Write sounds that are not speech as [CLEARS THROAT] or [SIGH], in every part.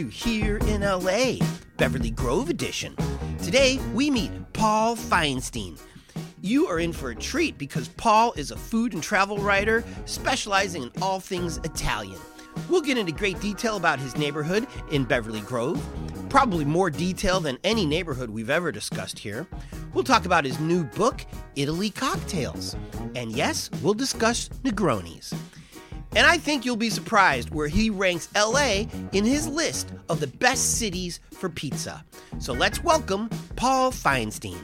to Here in LA, Beverly Grove edition. Today, we meet Paul Feinstein. You are in for a treat because Paul is a food and travel writer specializing in all things Italian. We'll get into great detail about his neighborhood in Beverly Grove, probably more detail than any neighborhood we've ever discussed here. We'll talk about his new book, Italy Cocktails. And yes, we'll discuss Negronis. And I think you'll be surprised where he ranks LA in his list of the best cities for pizza. So let's welcome Paul Feinstein.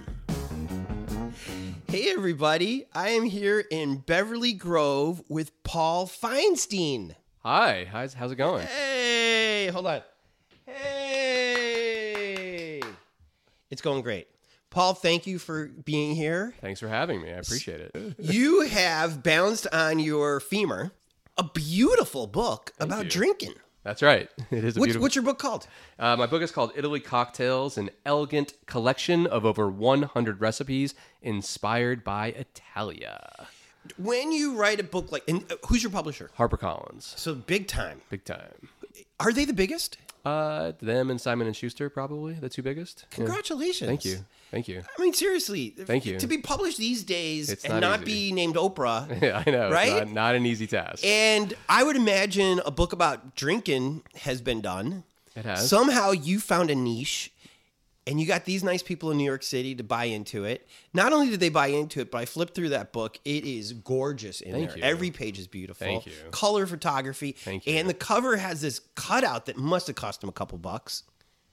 Hey, everybody. I am here in Beverly Grove with Paul Feinstein. Hi, how's, how's it going? Hey, hold on. Hey. It's going great. Paul, thank you for being here. Thanks for having me. I appreciate it. You have bounced on your femur a beautiful book about you. drinking. That's right. [LAUGHS] It is a What's, beautiful. what's your book called? Uh, my book is called Italy Cocktails, an elegant collection of over 100 recipes inspired by Italia. When you write a book like, and uh, who's your publisher? HarperCollins, So big time. big time. Are they the biggest? Uh, them and Simon and Schuster, probably the two biggest. Yeah. Congratulations. Thank you. Thank you. I mean, seriously. Thank you. To be published these days It's and not not, be named Oprah. [LAUGHS] Yeah, I know. Right? Not, not an easy task. and I would imagine a book about drinking has been done. It has. Somehow you found a niche and you got these nice people in New York City to buy into it. Not only did they buy into it, but I flipped through that book. It is gorgeous in Thank there. you. Every page is beautiful. Thank you. Color photography. Thank you. And the cover has this cutout that must have cost him a couple bucks.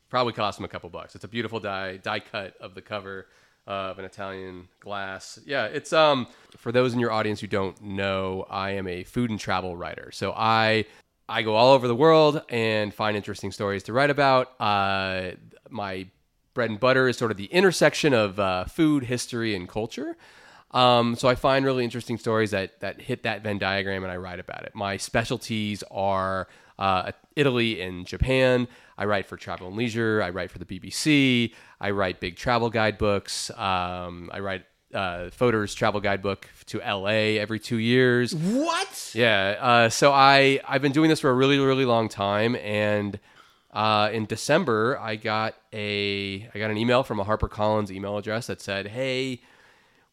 Probably cost him a couple bucks. It's a beautiful die die cut of the cover of an Italian glass. Yeah, it's um for those in your audience who don't know, I am a food and travel writer. So I I go all over the world and find interesting stories to write about. Uh, my bread and butter is sort of the intersection of uh, food, history, and culture. Um, so I find really interesting stories that that hit that Venn diagram, and I write about it. My specialties are uh, Italy and Japan. I write for Travel and Leisure. I write for the BBC. I write big travel guidebooks. Um, I write uh, Fodor's travel guidebook to LA every two years. What? Yeah. Uh, so I I've been doing this for a really really long time, and uh, in December I got a I got an email from a HarperCollins email address that said, "Hey,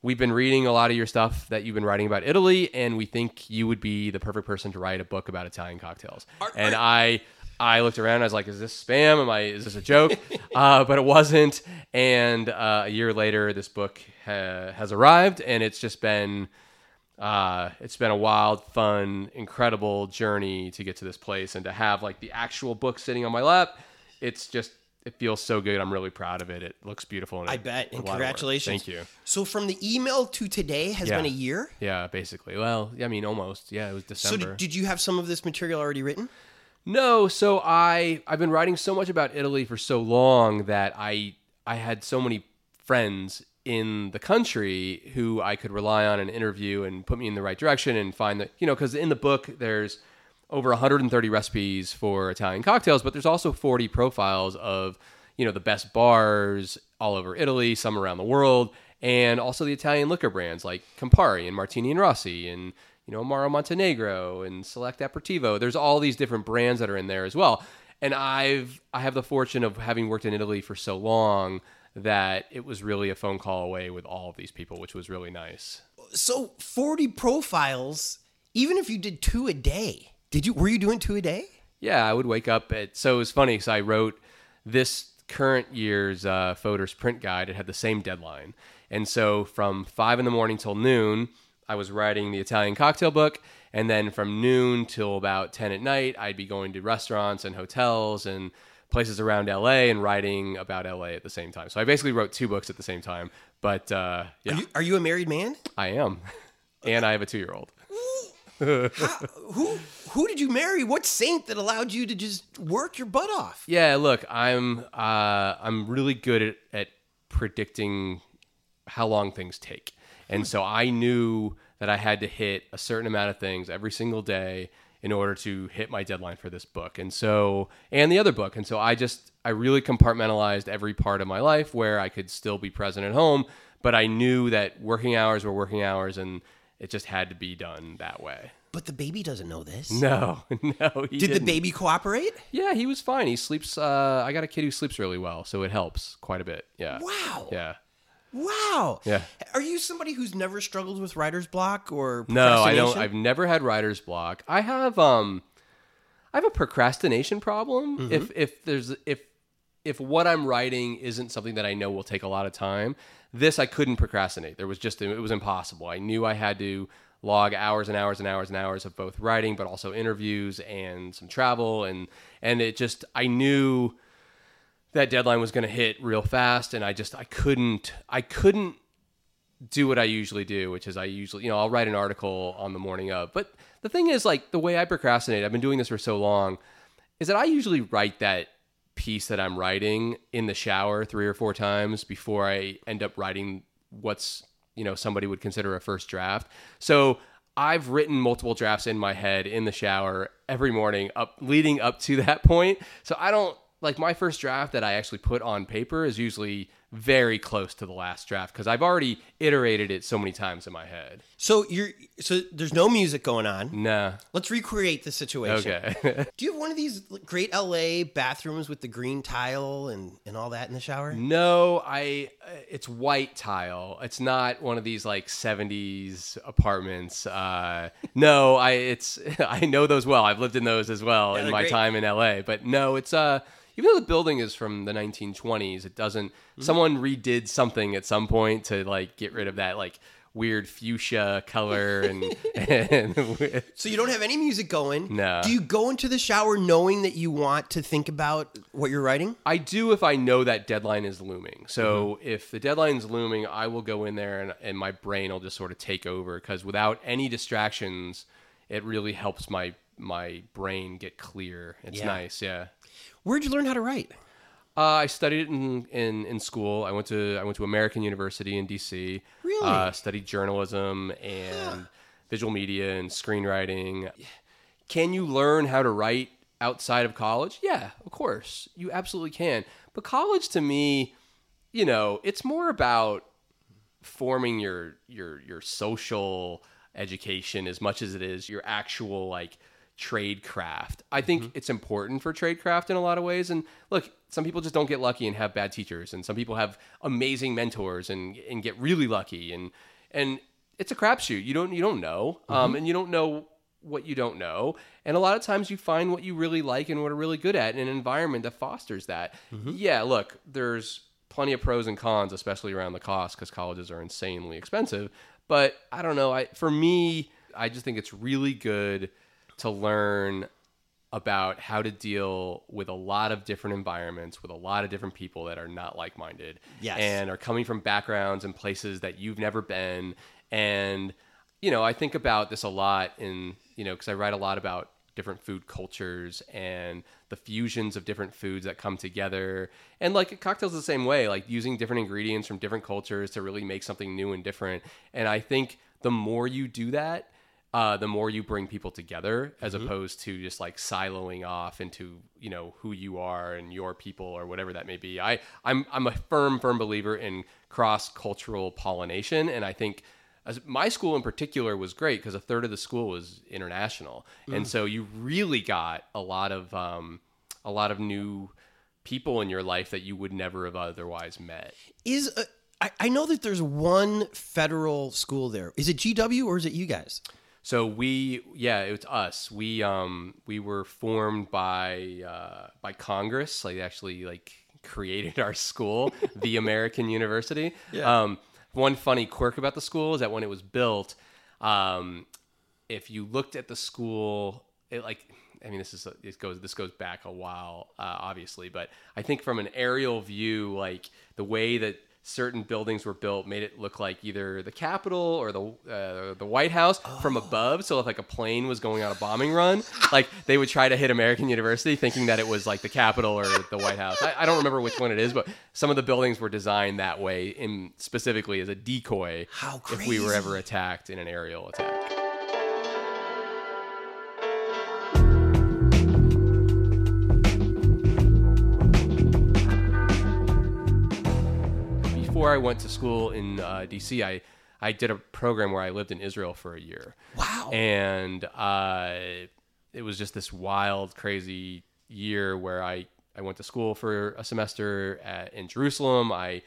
we've been reading a lot of your stuff that you've been writing about Italy, and we think you would be the perfect person to write a book about Italian cocktails." Are- and are- I. I looked around. I was like, "Is this spam? Am I? Is this a joke?" [LAUGHS] uh, but it wasn't. And uh, a year later, this book ha- has arrived, and it's just been uh, it's been a wild, fun, incredible journey to get to this place and to have like the actual book sitting on my lap. It's just it feels so good. I'm really proud of it. It looks beautiful. And I bet. And lot of work. congratulations. Thank you. So from the email to today has Yeah. been a year? Yeah, basically. Well, I mean, almost. Yeah, it was December. So did you have some of this material already written? No, so I I've been writing so much about Italy for so long that I I had so many friends in the country who I could rely on and interview and put me in the right direction and find that you know because in the book there's over 130 recipes for Italian cocktails, but there's also 40 profiles of you know the best bars all over Italy, some around the world, and also the Italian liquor brands like Campari and Martini and Rossi and you know Amaro Montenegro and Select Aperitivo. There's all these different brands that are in there as well. And I've I have the fortune of having worked in Italy for so long that it was really a phone call away with all of these people, which was really nice. So 40 profiles, even if you did two a day, did you were you doing two a day? Yeah, I would wake up at. So it was funny because I wrote this current year's uh, Fodor's print guide. It had the same deadline, and so from five in the morning till noon, I was writing the Italian cocktail book, and then from noon till about ten at night, I'd be going to restaurants and hotels and places around LA and writing about LA at the same time. So I basically wrote two books at the same time. But uh, yeah, Are, you, are you a married man? I am, [LAUGHS] and I have a two-year-old. Who who did you marry? What saint that allowed you to just work your butt off? Yeah, look, I'm uh, I'm really good at, at predicting how long things take, and so I knew that I had to hit a certain amount of things every single day in order to hit my deadline for this book, and so and the other book, and so I just I really compartmentalized every part of my life where I could still be present at home, but I knew that working hours were working hours, and it just had to be done that way. But the baby doesn't know this. [LAUGHS] No, no. He Did the didn't. baby cooperate? Yeah, he was fine. He sleeps. Uh, I got a kid who sleeps really well, so it helps quite a bit. Yeah. Wow. Yeah. Wow. Yeah. Are you somebody who's never struggled with writer's block or No, I don't. I've never had writer's block. I have um, I have a procrastination problem. Mm-hmm. If if there's if if what I'm writing isn't something that I know will take a lot of time, this I couldn't procrastinate. There was just it was impossible. I knew I had to log hours and hours and hours and hours of both writing, but also interviews and some travel, and and it just I knew that deadline was going to hit real fast, and I just I couldn't I couldn't do what I usually do, which is I usually, you know, I'll write an article on the morning of. But the thing is, like, the way I procrastinate, I've been doing this for so long, is that I usually write that piece that I'm writing in the shower three or four times before I end up writing what's, you know, somebody would consider a first draft. So I've written multiple drafts in my head in the shower every morning up leading up to [LAUGHS] that point. So I don't like my first draft that I actually put on paper is usually very close to the last draft because I've already iterated it so many times in my head. So you're so there's no music going on. Nah. Let's recreate the situation. Okay. [LAUGHS] Do you have one of these great LA bathrooms with the green tile and, and all that in the shower? no, I. uh, It's white tile. It's not one of these like '70s apartments. Uh, no, I. It's. [LAUGHS] I know those well. I've lived in those as well Yeah, in my great. time in LA. But no, it's uh. Even though the building is from the 1920s, it doesn't. Mm-hmm. Someone redid something at some point to like get rid of that like weird fuchsia color and [LAUGHS] and [LAUGHS] So you don't have any music going. No. Do you go into the shower knowing that you want to think about what you're writing? I do if I know that deadline is looming. So Mm-hmm. if the deadline's looming, I will go in there and, and my brain will just sort of take over because without any distractions, it really helps my my brain get clear. It's Yeah. nice, yeah. Where'd you learn how to write? Uh, I studied it in, in, in school. I went to I went to American University in DC. Really? Uh, studied journalism and visual media and screenwriting. Can you learn how to write outside of college? Yeah, of course. You absolutely can. But college to me, you know, it's more about forming your your your social education as much as it is your actual like trade craft. I think mm-hmm. it's important for trade craft in a lot of ways and look, some people just don't get lucky and have bad teachers and some people have amazing mentors and and get really lucky and and it's a crapshoot. You don't you don't know. Um mm-hmm. and you don't know what you don't know. And a lot of times you find what you really like and what are really good at in an environment that fosters that. Mm-hmm. Yeah, look, there's plenty of pros and cons, especially around the cost because colleges are insanely expensive. But I don't know. I for me, I just think it's really good to learn about how to deal with a lot of different environments with a lot of different people that are not like-minded Yes. and are coming from backgrounds and places that you've never been. And you know i think about this a lot in you know because i write a lot about different food cultures and the fusions of different foods that come together. And like cocktails the same way like using different ingredients from different cultures to really make something new and different. And i think the more you do that uh, the more you bring people together as opposed to just like siloing off into you know who you are and your people or whatever that may be. I i'm i'm a firm firm believer in cross cultural pollination and i think as my school in particular was great because a third of the school was international. And so you really got a lot of um, a lot of new people in your life that you would never have otherwise met. Is uh, I, I know that there's one federal school there. Is it GW or is it you guys? So we, yeah, it was us. We um we were formed by uh, by Congress. Like actually like created our school, [LAUGHS] the American University. Yeah. Um, one funny quirk about the school is that when it was built, um, if you looked at the school, it like I mean this is it goes this goes back a while, uh, obviously, but I think from an aerial view, like the way that certain buildings were built made it look like either the Capitol or the uh, the White House from above. So if like a plane was going on a bombing run, like they would try to hit American University, thinking that it was like the Capitol or the White House. I, I don't remember which one it is, but some of the buildings were designed that way, in specifically as a decoy. How if we were ever attacked in an aerial attack. Before I went to school in uh, DC, I I did a program where I lived in Israel for a year. Wow. And uh, it was just this wild, crazy year where I, I went to school for a semester at, in Jerusalem. I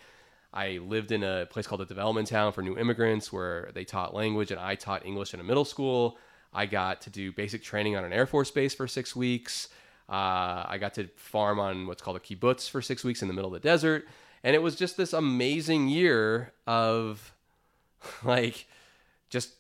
I lived in a place called the Development Town for New Immigrants where they taught language and I taught English in a middle school. I got to do basic training on an Air Force base for six weeks. Uh, I got to farm on what's called a kibbutz for six weeks in the middle of the desert. And it was just this amazing year of [LAUGHS] like just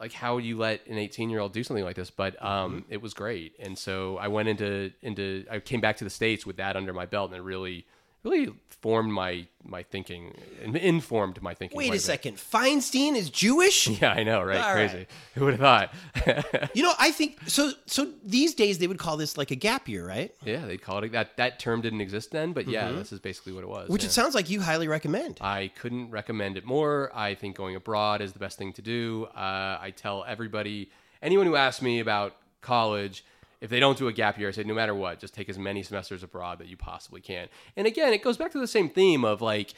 like how would you let an 18 year old do something like this but um, Mm-hmm. it was great and so i went into into i came back to the states with that under my belt and it really really formed my my thinking and informed my thinking Wait a second. Feinstein is Jewish? [LAUGHS] yeah i know right All crazy right. [LAUGHS] who would have thought You know, I think so. So these days they would call this like a gap year, right? yeah they call it that that term didn't exist then but yeah this is basically what it was Mm-hmm. Which yeah. it sounds like you highly recommend. I couldn't recommend it more. I think going abroad is the best thing to do. Uh, I tell everybody, anyone who asks me about college, if they don't do a gap year, I say no matter what, just take as many semesters abroad that you possibly can. And again, it goes back to the same theme of like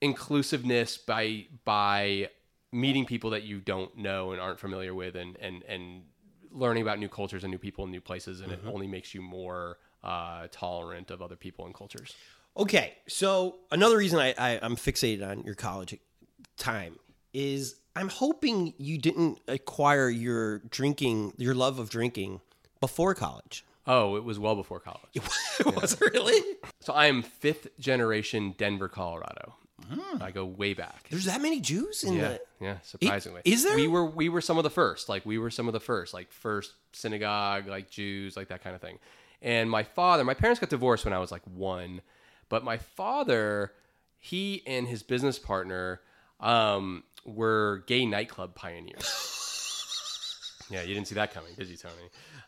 inclusiveness by by meeting people that you don't know and aren't familiar with, and and and learning about new cultures and new people and new places, and it only makes you more uh, tolerant of other people and cultures. Okay, so another reason I, I I'm fixated on your college time is I'm hoping you didn't acquire your drinking, your love of drinking, before college. Oh, it was well before college. [LAUGHS] Was it really? So I am fifth generation Denver, Colorado. I go way back. There's that many Jews in Yeah, the. yeah. Surprisingly, is there? We were we were some of the first. Like we were some of the first. Like first synagogue, like Jews, like that kind of thing. And my father, my parents got divorced when I was like one, but my father, he and his business partner, um, were gay nightclub pioneers. [LAUGHS] yeah, you didn't see that coming, did you, Tony?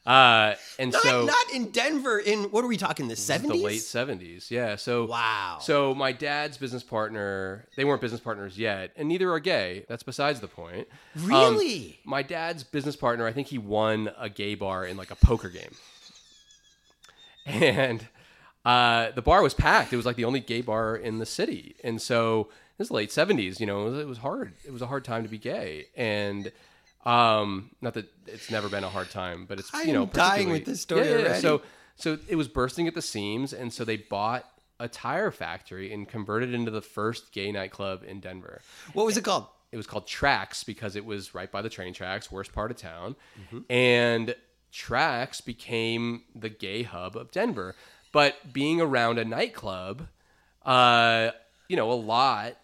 Uh, and Not, so not in Denver. In what are we talking? The seventies, the late seventies. Yeah. So Wow. So my dad's business partner, they weren't business partners yet, and neither are gay. That's besides the point. Um, Really? my dad's business partner, I think he won a gay bar in like a poker game, and uh, the bar was packed. It was like the only gay bar in the city, and so this is the late seventies. You know, it was, it was hard. It was a hard time to be gay, and. Um, not that it's never been a hard time, but it's I you know dying with this story Yeah, yeah, yeah. So so it was bursting at the seams, and so they bought a tire factory and converted it into the first gay nightclub in Denver. what was it called? It was called Tracks because it was right by the train tracks, worst part of town. And Tracks became the gay hub of Denver. But being around a nightclub, uh, you know, a lot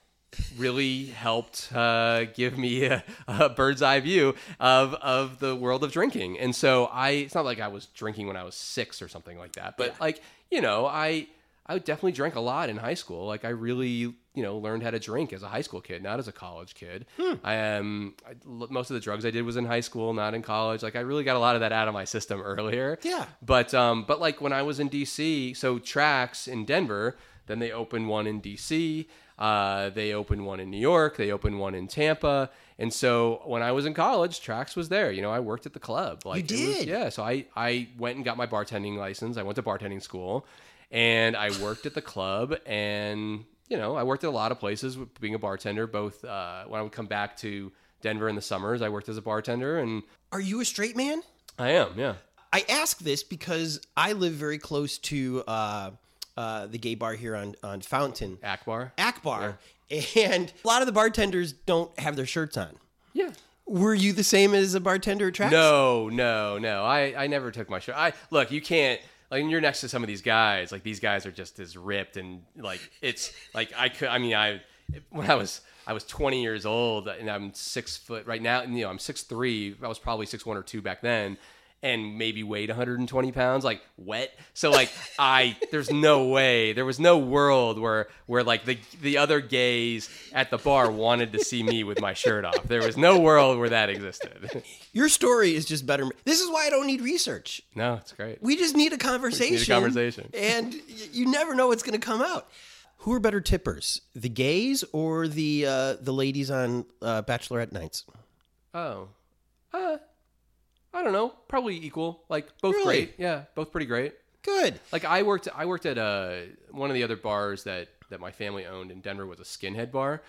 really helped uh, give me a, a bird's eye view of of the world of drinking. And so I, it's not like I was drinking when I was six or something like that, but like you know, I I definitely drank a lot in high school. Like I really you know learned how to drink as a high school kid, not as a college kid. I am I, most of the drugs I did was in high school, not in college. Like I really got a lot of that out of my system [LAUGHS] earlier. Yeah. But um, but like when I was in DC, so Tracks in Denver, then they opened one in DC. Uh, they opened one in New York. They opened one in Tampa. And so when I was in college, Tracks was there. You know, I worked at the club. Like was- did? yeah. So I I went and got my bartending license. I went to bartending school, and I worked at the club. And you know, I worked at a lot of places with being a bartender. Both uh, when I would come back to Denver in the summers, I worked as a bartender, and Are you a straight man? I am. Yeah. I ask this because I live very close to uh, uh, the gay bar here on on Fountain, Akbar. Akbar, and a lot of the bartenders don't have their shirts on. Yeah. Were you the same as a bartender at Tracks? No, no, no. I, I never took my shirt. I look, you can't like you're next to some of these guys, like these guys are just as ripped and like it's like I could I mean I when I was I was 20 years old and I'm six foot right now, and you know, I'm six three. I was probably six one or two back then. And maybe weighed 120 pounds, like wet. So like I, there's no way, there was no world where where like the the other gays at the bar wanted to see me with my shirt off. There was no world where that existed. [LAUGHS] Your story is just better. This is why I don't need research. No, it's great. We just need a conversation. conversation. And you never know what's going to come out. Who are better tippers, the gays or the uh, the ladies on uh, bachelorette nights? Oh, uh, I don't know. Probably equal. Like both Really? great. Yeah, both pretty great. Good. Like I worked. I worked at uh, one of the other bars that that my family owned in Denver was a skinhead bar.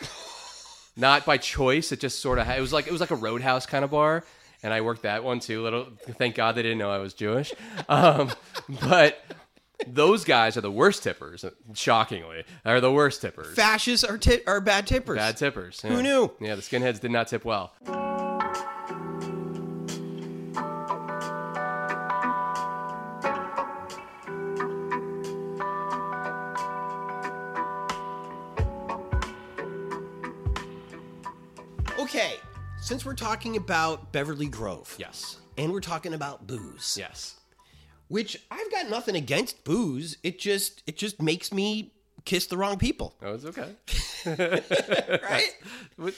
[LAUGHS] not by choice. It just sort of it was like it was like a roadhouse kind of bar, and I worked that one too. Little, thank God they didn't know I was Jewish. [LAUGHS] Um, but those guys are the worst tippers. Shockingly, are the worst tippers. Fascists are ti- are bad tippers. Bad tippers. Who yeah. knew? Yeah, the skinheads did not tip well. Since we're talking about Beverly Grove, Yes. and we're talking about booze, Yes. which I've got nothing against booze. It just it just makes me kiss the wrong people, Oh, it's okay. [LAUGHS] right? What-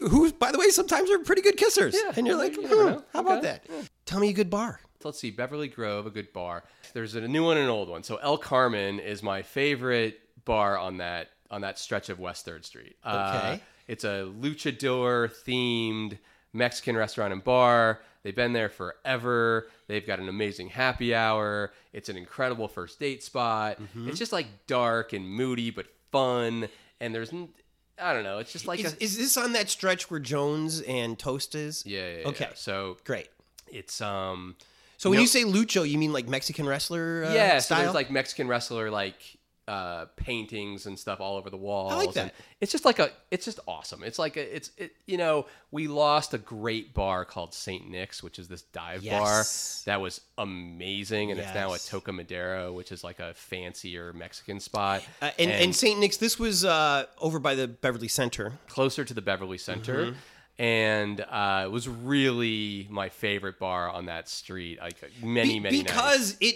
Who, by the way, sometimes are pretty good kissers, Yeah, and you're you like, never hmm, how about Okay. that? Tell me a good bar. Let's see, Beverly Grove, a good bar. There's a new one and an old one. So El Carmen is my favorite bar on that on that stretch of West Third Street. Uh, Okay. It's a luchador themed Mexican restaurant and bar. They've been there forever. They've got an amazing happy hour. It's an incredible first date spot. Mm-hmm. It's just like dark and moody but fun. And there's I don't know. It's just like Is, a is this on that stretch where Joan's and Toast is? yeah, yeah, yeah. Okay. So Great. it's um So when you say lucho, you mean like Mexican wrestler? Uh, yeah, so there's like Mexican wrestler like uh, paintings and stuff all over the walls. I like that. And it's just like a, it's just awesome. It's like a, it's it, you know, we lost a great bar called Saint Nick's, which is this dive Yes. bar that was amazing, and it's now a Yes. Toca Madera, which is like a fancier Mexican spot, Uh, and, and St. Nick's, this was uh, over by the Beverly Center. closer to the Beverly Center. Mm-hmm. And uh, it was really my favorite bar on that street, like many, Be- many nights. because it.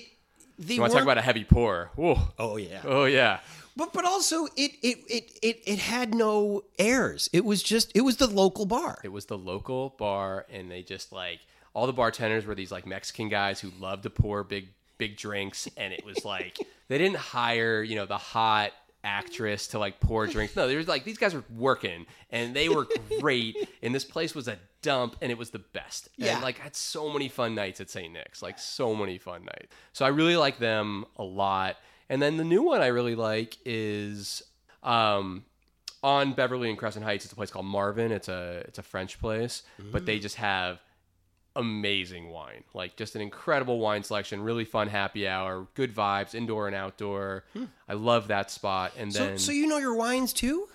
They You want to talk about a heavy pour? Whoa. Oh yeah. Oh yeah. But but also it it, it it it had no airs. It was just it was the local bar. It was the local bar, and they just like all the bartenders were these like Mexican guys who loved to pour big big drinks, and it was like they didn't hire you know the hot actress to like pour drinks. No, they were like these guys were working, and they were [LAUGHS] great. and this place was a dump, and it was the best. Yeah. and like I had so many fun nights at St. Nick's, like so many fun nights. So I really like them a lot. And then the new one I really like is um, on Beverly and Crescent Heights. It's a place called Marvin. It's a it's a French place, but they just have amazing wine. Like just an incredible wine selection, really fun happy hour, good vibes, indoor and outdoor. I love that spot. And So then so you know your wines too?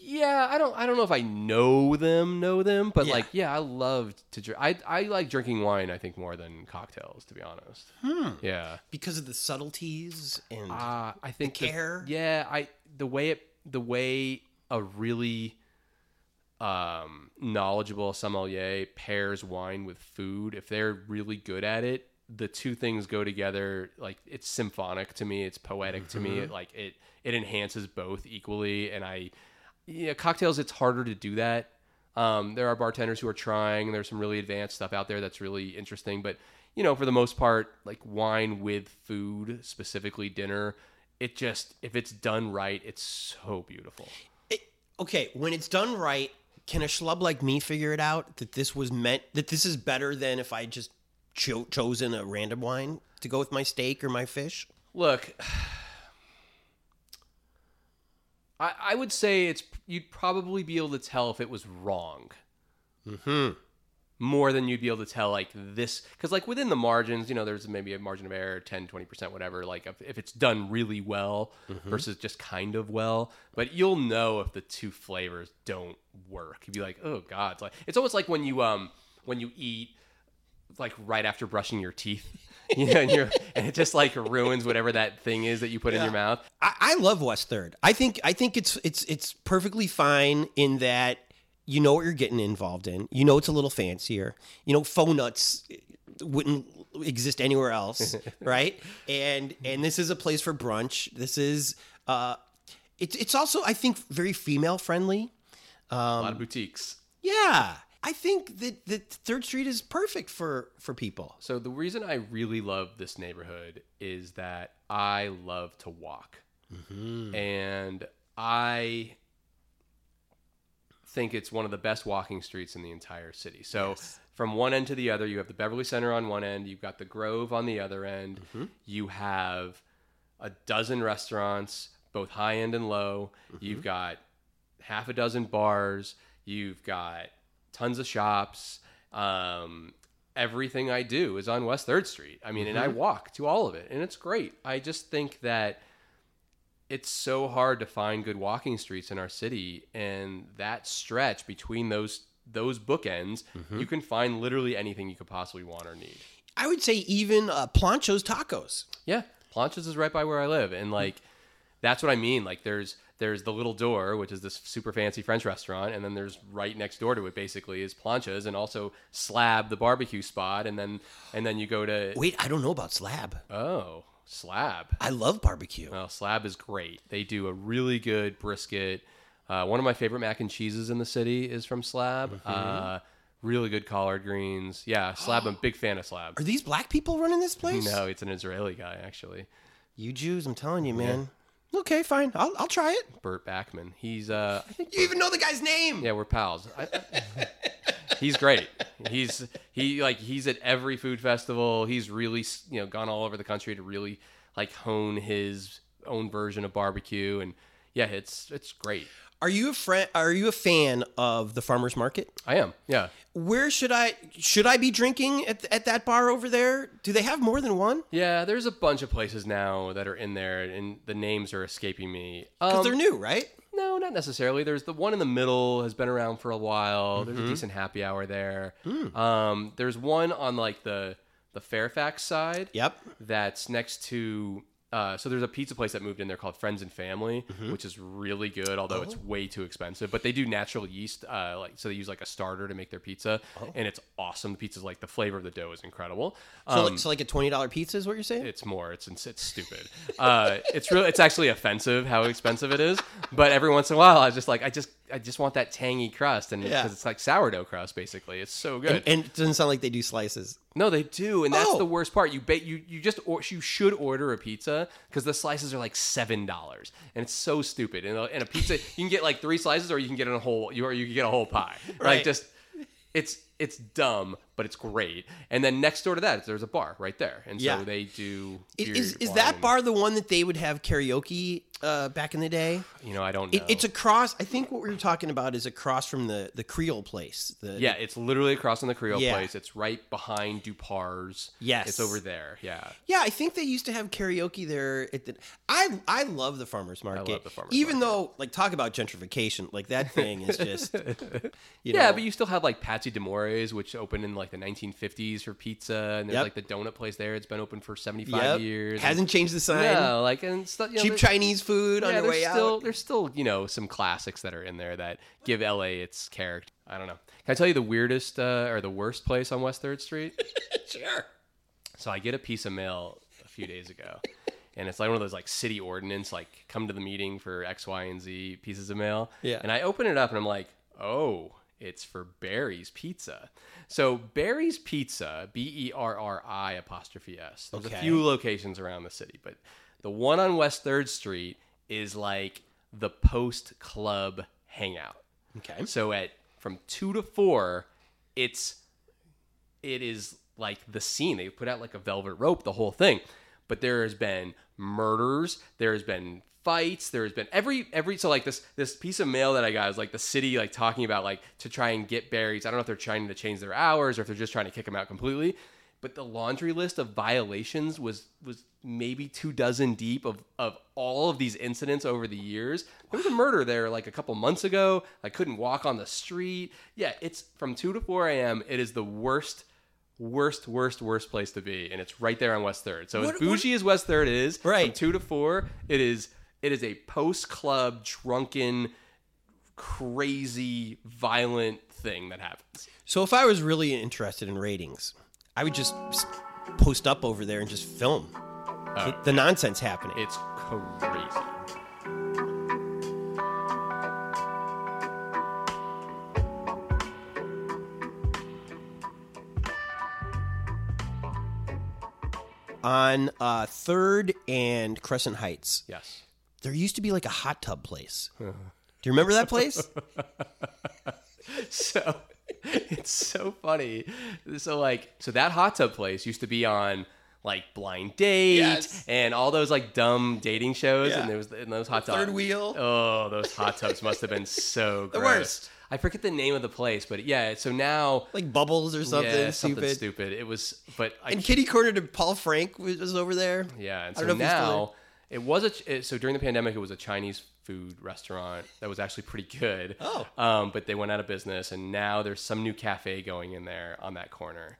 yeah, I don't I don't know if I know them, know them, but Yeah. like yeah, I love to drink. I I like drinking wine. I think more than cocktails, to be honest. Hmm. Yeah. Because of the subtleties and Uh, I think the- care? yeah, I the way it the way a really um, knowledgeable sommelier pairs wine with food. If they're really good at it, the two things go together. Like it's symphonic to me. It's poetic to me. Like it it enhances both equally. And I yeah, cocktails. It's harder to do that. Um, there are bartenders who are trying. There's some really advanced stuff out there that's really interesting, but you know, for the most part, like wine with food, specifically dinner, it just if it's done right, it's so beautiful. It- okay, when it's done right, can a schlub like me figure it out that this was meant that this is better than if I just cho- chosen a random wine to go with my steak or my fish? Look, [SIGHS] I, I would say it's you'd probably be able to tell if it was wrong. Hmm. More than you'd be able to tell like this because like within the margins, you know, there's maybe a margin of error, 10, 20%, whatever. Like if, if it's done really well versus just kind of well, but you'll know if the two flavors don't work. You'd be like, oh god, it's like it's almost like when you um when you eat like right after brushing your teeth. [LAUGHS] You know, and, you're, and it just like ruins whatever that thing is that you put in your mouth. I, I love West Third. I think I think it's it's it's perfectly fine in that you know what you're getting involved in. You know it's a little fancier. You know faux nuts wouldn't exist anywhere else, [LAUGHS] right? And and this is a place for brunch. This is uh, it's it's also I think very female friendly. a lot of boutiques. Yeah, I think that that Third Street is perfect for for people. So the reason I really love this neighborhood is that I love to walk, and I think it's one of the best walking streets in the entire city. So from one end to the other, you have the Beverly Center on one end, you've got the Grove on the other end, mm-hmm. you have a dozen restaurants, both high end and low. Mm-hmm. You've got half a dozen bars. You've got tons of shops. Um, everything I do is on West Third Street. I mean, and I mm-hmm. walk to all of it, and it's great. I just think that it's so hard to find good walking streets in our city, and that stretch between those those bookends, you can find literally anything you could possibly want or need. I would say even uh, Plancho's Tacos. Yeah, Planchas is right by where I live, and like that's what I mean. Like there's there's the little door, which is this super fancy French restaurant, and then there's right next door to it basically is Planchas, and also Slab, the barbecue spot, and then and then you go to Wait, I don't know about Slab. oh Slab. I love barbecue. Well, Slab is great. They do a really good brisket. Uh, one of my favorite mac and cheeses in the city is from Slab. Uh, really good collard greens. Yeah, Slab. I'm a big fan of Slab. Are these black people running this place? No, it's an Israeli guy actually. You Jews, I'm telling you, man. Okay, fine. I'll, I'll try it. Burt Bakman. He's uh, I think You even know the guy's name. yeah, we're pals. I, [LAUGHS] he's great. He's he like he's at every food festival. He's really you know gone all over the country to really like hone his own version of barbecue and yeah, it's it's great. Are you a friend? Are you a fan of the farmers market? I am. Yeah. Where should I should I be drinking at, at that bar over there? Do they have more than one? Yeah, there's a bunch of places now that are in there, and the names are escaping me. Because Um, they're new, right? No, not necessarily. There's the one in the middle has been around for a while. There's a decent happy hour there. Um, there's one on like the the Fairfax side. Yep. That's next to. Uh, so there's a pizza place that moved in there called Friends and Family, which is really good, although it's way too expensive. But they do natural yeast, uh, like so they use like a starter to make their pizza, and it's awesome. The pizza's like the flavor of the dough is incredible. So, Um, like, so like a twenty dollar pizza is what you're saying? it's more. It's it's stupid. Uh, it's really it's actually offensive how expensive it is. But every once in a while, I was just like I just I just want that tangy crust, and because Yeah. it's like sourdough crust basically. It's so good. and, and it doesn't sound like they do slices. no, they do, and that's Oh. the worst part. You you you just or, you should order a pizza because the slices are like seven dollars, and it's so stupid. And a, and a pizza you can get like three slices, or you can get a whole you or you can get a whole pie. Right. Like just it's it's dumb, but it's great. And then next door to that, there's a bar right there, and so Yeah. they do. Beer, Is is that bar the one that they would have karaoke uh, back in the day? You know, I don't know. It, it's across. I think what we were talking about is across from the the Creole place. The, yeah, it's literally across from the Creole Yeah. place. It's right behind Dupar's. Yes. it's over there. Yeah, Yeah, I think they used to have karaoke there. At the, I I love the farmers market. the farmers even though like talk about gentrification, like that thing is just. [LAUGHS] You know, yeah, but you still have like Patsy D'Amore's, which opened in like the 1950s for pizza, and there's Yep. like the donut place there. It's been open for 75 Yep. years. hasn't changed the sign. yeah, like and stuff. You know, Cheap Chinese food on Yeah, your there's way still out. there's still you know some classics that are in there that give LA its character. I don't know. Can I tell you the weirdest uh, or the worst place on West Third Street? [LAUGHS] sure. So I get a piece of mail a few days ago, and it's like one of those like city ordinance, like come to the meeting for X, Y, and Z pieces of mail. Yeah. And I open it up and I'm like, oh, it's for Berri's Pizza. So Berri's Pizza, B E R R I apostrophe S. There's Okay. a few locations around the city, but the one on West Third Street is like the post club hangout. Okay. So at from two to four, it's it is like the scene. They put out like a velvet rope, the whole thing. But there has been murders. There has been fights. There has been every every so like this this piece of mail that I got is like the city like talking about like to try and get Berri's. I don't know if they're trying to change their hours or if they're just trying to kick them out completely. But the laundry list of violations was was maybe two dozen deep of of all of these incidents over the years. There was a murder there like a couple months ago. I couldn't walk on the street. Yeah, it's from two to four a.m. It is the worst worst, worst, worst place to be, and it's right there on West Third. So What- as bougie as West Third is, from Right. two to four, it is it is a post club drunken, crazy, violent thing that happens. So if I was really interested in ratings, I would just post up over there and just film the, the nonsense happening. It's crazy. On uh, Third and Crescent Heights, Yes. There used to be like a hot tub place. [LAUGHS] Uh-huh. Do you remember that place? [LAUGHS] so it's so funny. So like, so that hot tub place used to be on like Blind Date Yes. and all those like dumb dating shows. Yeah. And there was in those hot tubs. Third wheel. Oh, those hot tubs must have been so [LAUGHS] The gross. worst. I forget the name of the place, but yeah. So now Like bubbles or something yeah, stupid. something stupid. It was, but I And kitty corner to Paul Frank was, was over there. Yeah, and so don't know if he's now it was a it, so during the pandemic it was a Chinese food restaurant that was actually pretty good. Oh. um, but they went out of business, and now there's some new cafe going in there on that corner.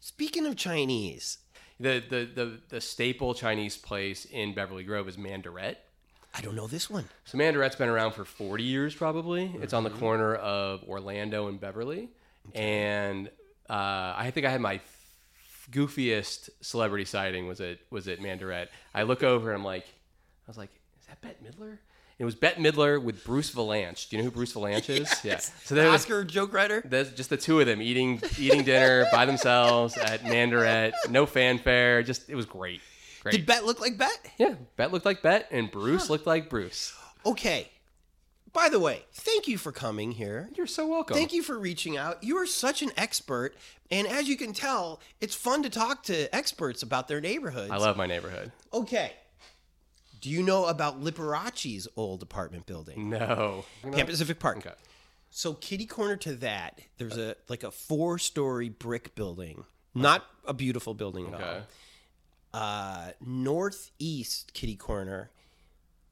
Speaking of Chinese, The the the, the staple Chinese place in Beverly Grove is Mandarette. I don't know this one. So Mandarette's been around for 40 years, probably. It's on the Mm-hmm. corner of Orlando and Beverly, and uh, I think I had my goofiest celebrity sighting was at was at Mandarette. I look over and I'm like, I was like, is that Bette Midler? It was Bette Midler with Bruce Vilanch. Do you know who Bruce Vilanch is? Yeah. So there was Oscar joke writer. there's just the two of them eating eating dinner by themselves at Mandarette. No fanfare. Just it was great. Great. Did Bette look like Bette? yeah, Bette looked like Bette, and Bruce looked like Bruce. Okay. By the way, thank you for coming here. You're so welcome. Thank you for reaching out. You are such an expert, and as you can tell, it's fun to talk to experts about their neighborhoods. I love my neighborhood. Okay. Do you know about Liberace's old apartment building? No. Pan Pacific Park. Okay. So kitty corner to that, there's a like a four-story brick building. Not a beautiful building at all. Uh, northeast kitty corner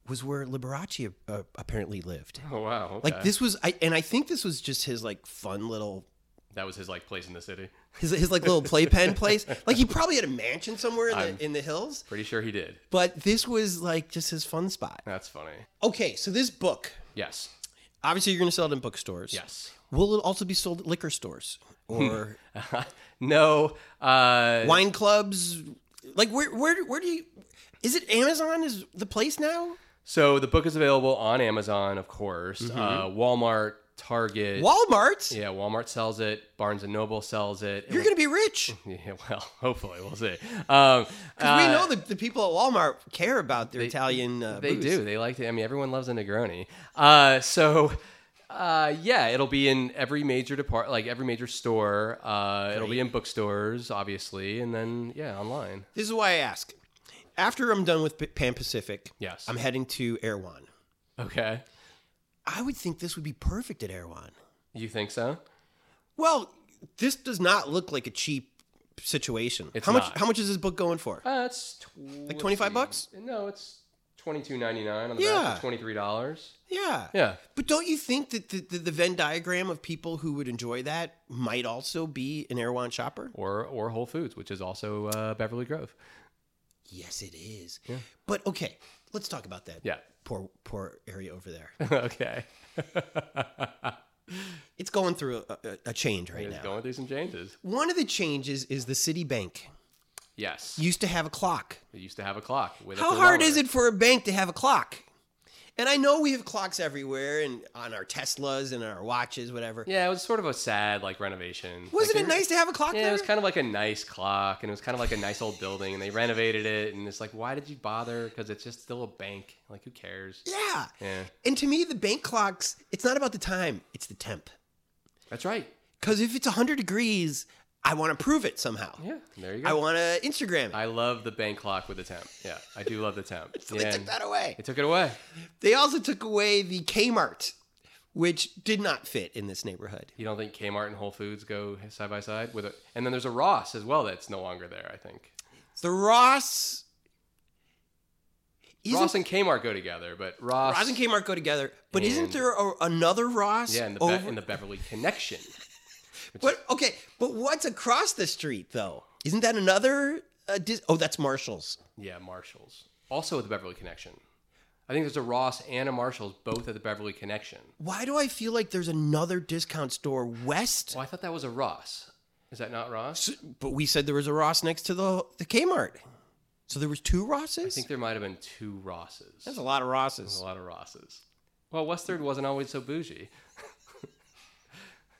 was where Liberace uh, apparently lived. Oh wow. Okay. Like this was, I and I think this was just his like fun little that was his like place in the city. his, his like little playpen place. [LAUGHS] Like he probably had a mansion somewhere in the in the hills, Pretty sure he did. but this was like just his fun spot. That's funny. Okay, so this book, Yes. obviously you're going to sell it in bookstores. Yes. Will it also be sold at liquor stores or [LAUGHS] no. Uh, wine clubs? Like where where where do you? Is it Amazon? Is the place now? So the book is available on Amazon, of course. Mm-hmm. Uh, Walmart, Target. Walmart. yeah, Walmart sells it. Barnes and Noble sells it. You're going to be rich. [LAUGHS] Yeah, well, [LAUGHS] hopefully we'll see. Um, Because we uh, know that the people at Walmart care about their Italian. Uh, They booze. do. They like to. I mean, everyone loves a Negroni. Uh, so, uh, yeah, it'll be in every major depart, like every major store. Uh, it'll be in bookstores, obviously, and then yeah, online. This is why I ask. After I'm done with Pan Pacific, Yes. I'm heading to Erewhon. Okay. I would think this would be perfect at Erewhon. You think so? Well, this does not look like a cheap situation. It's how much? not. How much is this book going for? Uh, it's Like 25 bucks? No, it's twenty two ninety nine on the Yeah. back. Twenty three dollars. Yeah. Yeah. But don't you think that the, the, the Venn diagram of people who would enjoy that might also be an Erewhon shopper? Or or Whole Foods, which is also uh, Beverly Grove. Yes, it is. But okay, let's talk about that. Yeah. Poor poor area over there. [LAUGHS] okay. [LAUGHS] It's going through a, a, a change right It's now. going through some changes. One of the changes is the Citibank Yes. used to have a clock. It used to have a clock. With How hard is it for a bank to have a clock? And I know we have clocks everywhere and on our Teslas and our watches, whatever. Yeah, it was sort of a sad like renovation. Wasn't Like, it nice to have a clock Yeah, there? it was kind of like a nice clock, and it was kind of like a nice old building, and they renovated it, and it's like, why did you bother? Because it's just still a bank. Like, who cares? yeah. Yeah, And to me, the bank clocks, it's not about the time, it's the temp. that's right. Because if it's 100 degrees, I want to prove it somehow. Yeah, there you go. I want to Instagram it. I, love the bank clock with the temp. Yeah, I do love the temp. [LAUGHS] so they took that away. They took it away. They also took away the Kmart, which did not fit in this neighborhood. You don't think Kmart and Whole Foods go side by side with it? And then there's a Ross as well that's no longer there. I think The Ross. Ross and Kmart go together, but Ross, Ross and Kmart go together, but isn't there a, another Ross? yeah, in the, over, Be- in the Beverly Connection. But okay, but what's across the street though? Isn't that another? Uh, dis- oh, that's Marshalls. Yeah, Marshalls. Also at the Beverly Connection. I think there's a Ross and a Marshalls both at the Beverly Connection. Why do I feel like there's another discount store west? Well, I thought that was a Ross. Is that not Ross? S- But we said there was a Ross next to the the Kmart. So there was two Rosses. I think there might have been two Rosses. that's a lot of Rosses. There's a lot of Rosses. Well, West Third wasn't always so bougie. [LAUGHS]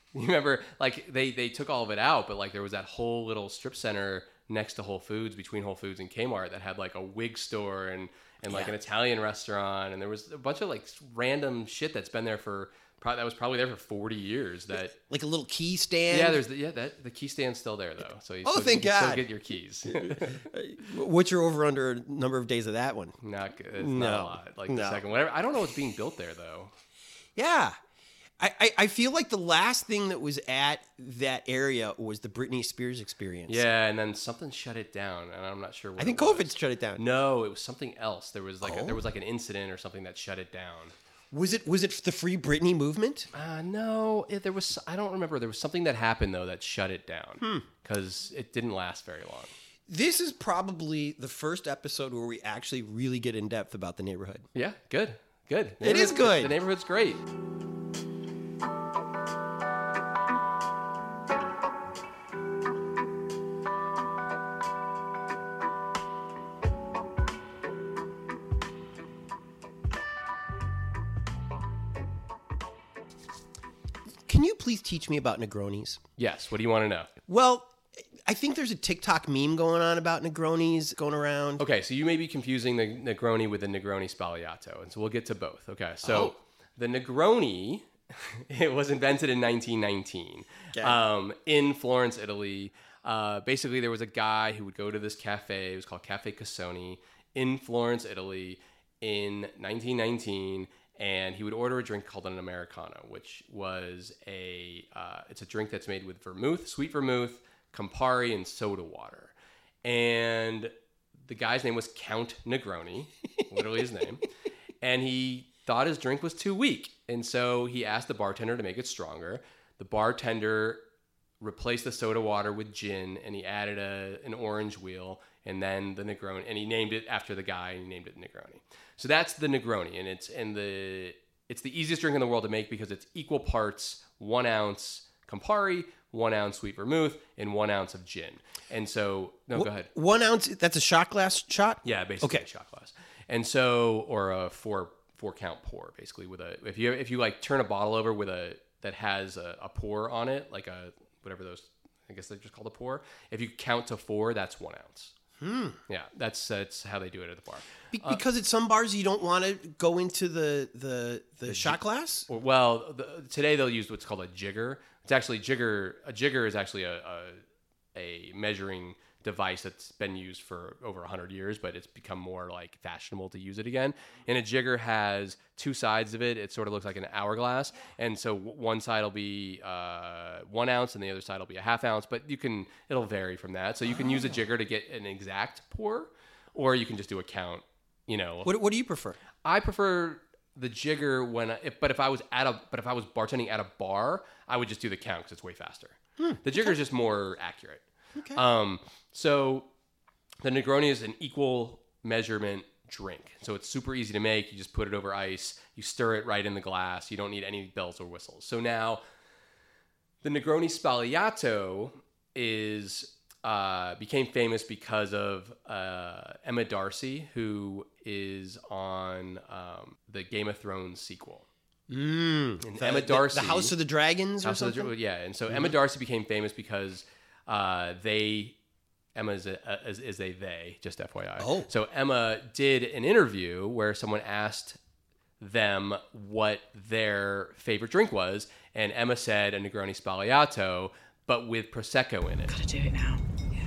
[LAUGHS] you remember, like they they took all of it out, but like there was that whole little strip center next to Whole Foods, between Whole Foods and Kmart, that had like a wig store and and like Yeah. an Italian restaurant, and there was a bunch of like random shit that's been there for Pro- that was probably there for 40 years. That Like a little key stand. yeah, there's the, yeah that the key stand's still there though. So you Oh, still, thank you God. Still get your keys. [LAUGHS] What's your over under number of days of that one? not good. It's No. not a lot. Like the second whatever. I don't know what's being built there though. Yeah. I, I, I feel like the last thing that was at that area was the Britney Spears experience. Yeah, and then something shut it down, and I'm not sure. what I think. COVID shut it down. No, it was something else. There was like a, Oh. there was like an incident or something that shut it down. Was it was it the Free Britney movement? Uh, no, it, there was. I don't remember. There was something that happened though that shut it Hmm. down because it didn't last very long. This is probably the first episode where we actually really get in depth about the neighborhood. Yeah, good, good. It is good. The neighborhood's great. Please teach me about Negronis? Yes. What do you want to know? Well, I think there's a TikTok meme going on about Negronis going around. Okay, so you may be confusing the Negroni with the Negroni Sbagliato, and so we'll get to both. Okay, so Oh. the Negroni [LAUGHS] it was invented in 1919 Okay. um, in Florence, Italy. Uh, basically, there was a guy who would go to this cafe. It was called Cafe Casoni in Florence, Italy, in 1919, and he would order a drink called an Americano, which was a uh, it's a drink that's made with vermouth, sweet vermouth, Campari, and soda water. And the guy's name was Count Negroni, literally his name, [LAUGHS] and he thought his drink was too weak, and so he asked the bartender to make it stronger. The bartender replaced the soda water with gin, and he added a, an orange wheel, and then the Negroni, and he named it after the guy, and he named it Negroni. So that's the Negroni, and it's and the it's the easiest drink in the world to make because it's equal parts one ounce Campari, one ounce sweet vermouth, and one ounce of gin. And so, no, go ahead. One ounce. That's a shot glass shot. Yeah, basically Okay. a shot glass. And so, or a four four count pour, basically with a if you if you like turn a bottle over with a that has a, a pour on it, like a whatever those I guess they're just called a pour. If you count to four, that's one ounce. Hmm. Yeah, that's that's how they do it at the bar. Be- because at some bars you don't want to go into the the the shot glass. Or, well, the, today they'll use what's called a jigger. It's actually jigger. A jigger is actually a, a, a measuring device that's been used for over 100 years, but it's become more like fashionable to use it again. And a jigger has two sides of it. It sort of looks like an hourglass. And so one side will be uh, one ounce and the other side will be a half ounce, but you can, it'll vary from that. So you can use a jigger to get an exact pour, or you can just do a count, you know. What what do you prefer? I prefer the jigger when, I, if, but if I was at a, but if I was bartending at a bar, I would just do the count because it's way faster. the jigger is just more accurate. Okay. Um, so the Negroni is an equal measurement drink. So it's super easy to make. You just put it over ice. You stir it right in the glass. You don't need any bells or whistles. So now the Negroni Sbagliato is uh, became famous because of uh, Emma D'Arcy, who is on um, the Game of Thrones sequel. Mm. And The- Emma D'Arcy, the, House of the Dragons, or House of the something. Yeah, and so Emma D'Arcy became famous because uh, they Emma is a, is, is a they, just FYI. Oh. so Emma did an interview where someone asked them what their favorite drink was, and Emma said a Negroni Sbagliato, but with prosecco in it. Gotta do it now. Yeah.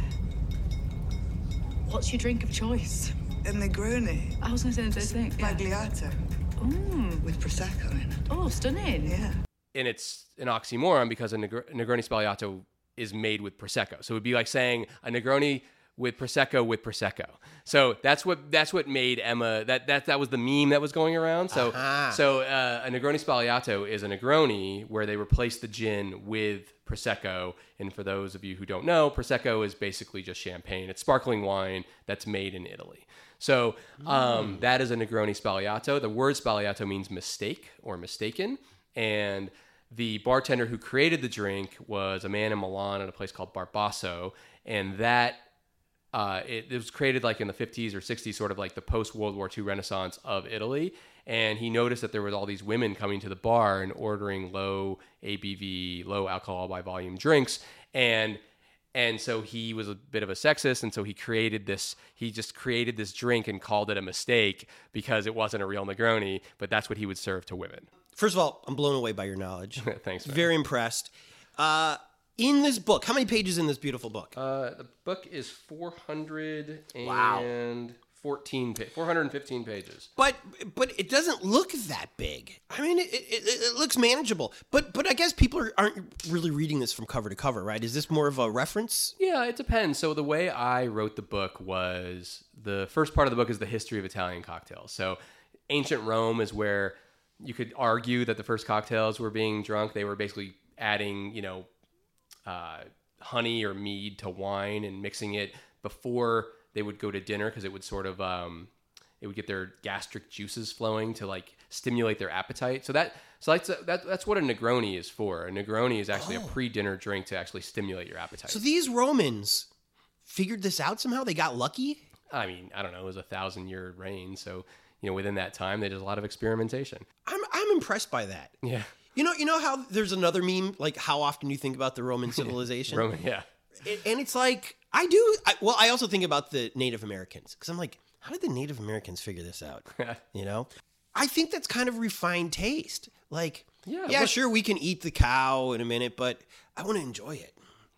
What's your drink of choice? A Negroni. I was gonna say the same thing. Yeah. Magliato. With Prosecco in it. Oh, stunning. Yeah. and it's an oxymoron because a Negr- Negroni Sbagliato is made with prosecco. So it would be like saying a Negroni with prosecco with prosecco. So that's what that's what made Emma that that that was the meme that was going around. So Aha. so uh, a Negroni Sbagliato is a Negroni where they replace the gin with prosecco. And for those of you who don't know, prosecco is basically just champagne. It's sparkling wine that's made in Italy. So um, that is a Negroni Sbagliato. The word Sbagliato means mistake or mistaken. And the bartender who created the drink was a man in Milan at a place called Bar Basso. And that uh, it, it was created like in the 50s or 60s, sort of like the post World War II Renaissance of Italy. And he noticed that there was all these women coming to the bar and ordering low ABV, low alcohol by volume drinks. And and so he was a bit of a sexist, and so he created this. He just created this drink and called it a mistake because it wasn't a real Negroni, but that's what he would serve to women. First of all, I'm blown away by your knowledge. [LAUGHS] Thanks. Man. Very impressed. Uh, in this book, how many pages in this beautiful book? Uh, the book is 400 Wow. 14 pa- 415 pages. But but it doesn't look that big. I mean, it, it, it looks manageable. But but I guess people are, aren't really reading this from cover to cover, right? Is this more of a reference? Yeah, it depends. So the way I wrote the book was the first part of the book is the history of Italian cocktails. So ancient Rome is where you could argue that the first cocktails were being drunk. They were basically adding, you know, uh, honey or mead to wine and mixing it before they would go to dinner because it would sort of um, it would get their gastric juices flowing to like stimulate their appetite. So that so that's that, that's what a Negroni is for. A Negroni is actually a pre-dinner drink to actually stimulate your appetite. So these Romans figured this out somehow. They got lucky. I mean, I don't know, it was a thousand year reign, so you know within that time they did a lot of experimentation. I'm I'm impressed by that. Yeah, You know, you know how there's another meme like how often you think about the Roman [LAUGHS] civilization, Roman. Yeah, It- and it's like I do. I, well, I also think about the Native Americans because I'm like, how did the Native Americans figure this out? [LAUGHS] you know, I think that's kind of refined taste. Like, Yeah, yeah, look- sure, we can eat the cow in a minute, but I want to enjoy it.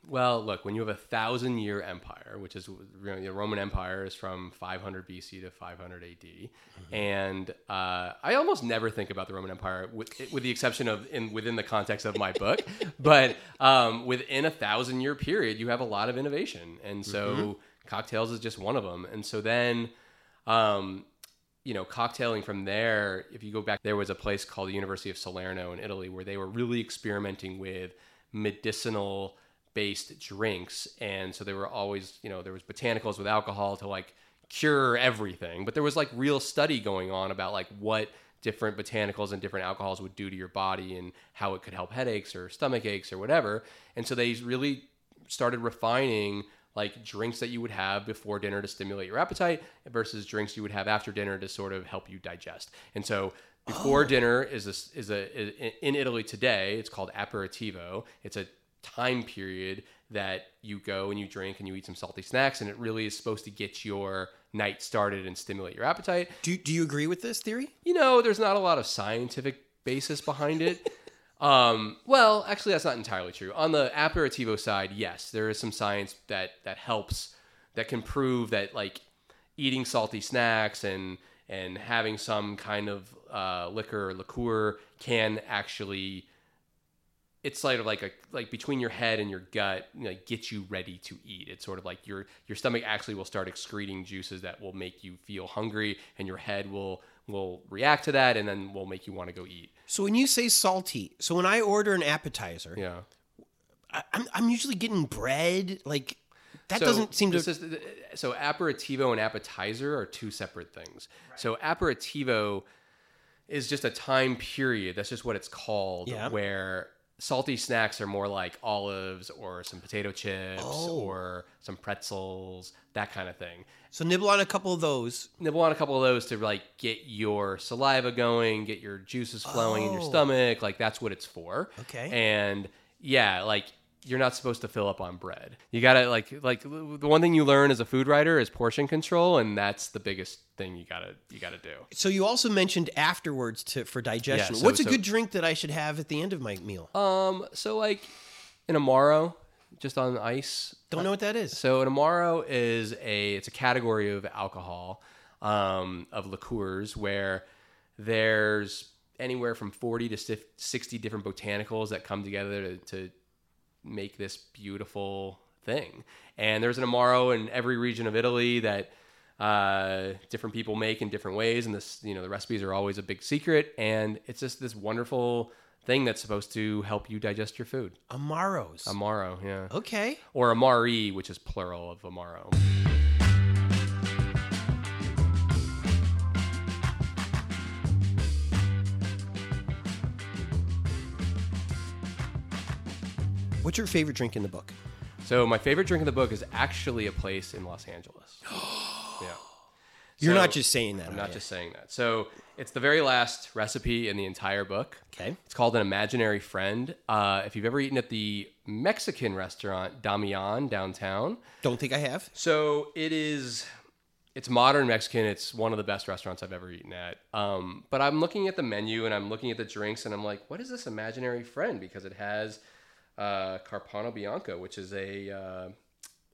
Well, look, when you have a thousand year empire, which is you know, the Roman Empire is from 500 BC to 500 AD, and uh, I almost never think about the Roman Empire, with, with the exception of in within the context of my book. [LAUGHS] but um, within a thousand year period, you have a lot of innovation, and so cocktails is just one of them. And so then. Um, you know, cocktailing from there, if you go back, there was a place called the University of Salerno in Italy where they were really experimenting with medicinal based drinks. And so they were always, you know, there was botanicals with alcohol to like cure everything. But there was like real study going on about like what different botanicals and different alcohols would do to your body and how it could help headaches or stomach aches or whatever. And so they really started refining like drinks that you would have before dinner to stimulate your appetite versus drinks you would have after dinner to sort of help you digest. And so before oh. dinner is a, is a is- in Italy today it's called aperitivo. It's a time period that you go and you drink and you eat some salty snacks and it really is supposed to get your night started and stimulate your appetite. Do Do you agree with this theory? You know, there's not a lot of scientific basis behind it. [LAUGHS] um, well, actually, that's not entirely true. On the aperitivo side, yes, there is some science that that helps that can prove that like eating salty snacks and and having some kind of uh, liquor or liqueur can actually it's sort of like a like between your head and your gut you know, get you ready to eat it's sort of like your your stomach actually will start excreting juices that will make you feel hungry and your head will will react to that and then will make you want to go eat So when you say salty, so when I order an appetizer, yeah I, I'm I'm usually getting bread. Like that So doesn't seem to. is- so aperitivo and appetizer are two separate things. So aperitivo is just a time period. That's just what it's called. Yeah. Where salty snacks are more like olives or some potato chips Oh. or some pretzels, that kind of thing. so nibble on a couple of those. Nibble on a couple of those to like get your saliva going, get your juices flowing in your Oh. stomach. Like that's what it's for. Okay. And yeah, like you're not supposed to fill up on bread. You gotta like like the one thing you learn as a food writer is portion control, and that's the biggest thing you gotta you gotta do. So you also mentioned afterwards to for digestion. Yeah, so- What's a so- good drink that I should have at the end of my meal? Um, so like an amaro, just on ice. Don't know what that is. So an amaro is a it's a category of alcohol, um, of liqueurs where there's anywhere from 40 to 60 different botanicals that come together to, to make this beautiful thing. And there's an amaro in every region of Italy that uh, different people make in different ways, and this you know the recipes are always a big secret. And it's just this wonderful thing that's supposed to help you digest your food. Amaros. Amaro, yeah okay. or amari, which is plural of amaro. What's your favorite drink in the book? So my favorite drink in the book is actually a place in Los Angeles. [GASPS] yeah. You're So- not just saying that. I'm not you? just saying that. So it's the very last recipe in the entire book. Okay. It's called an imaginary friend. Uh, if you've ever eaten at the Mexican restaurant Damian downtown, Don't think I have. so it is it's modern Mexican. It's one of the best restaurants I've ever eaten at. Um, but I'm looking at the menu and I'm looking at the drinks and I'm like, what is this imaginary friend? Because it has uh, Carpano Bianco, which is a uh,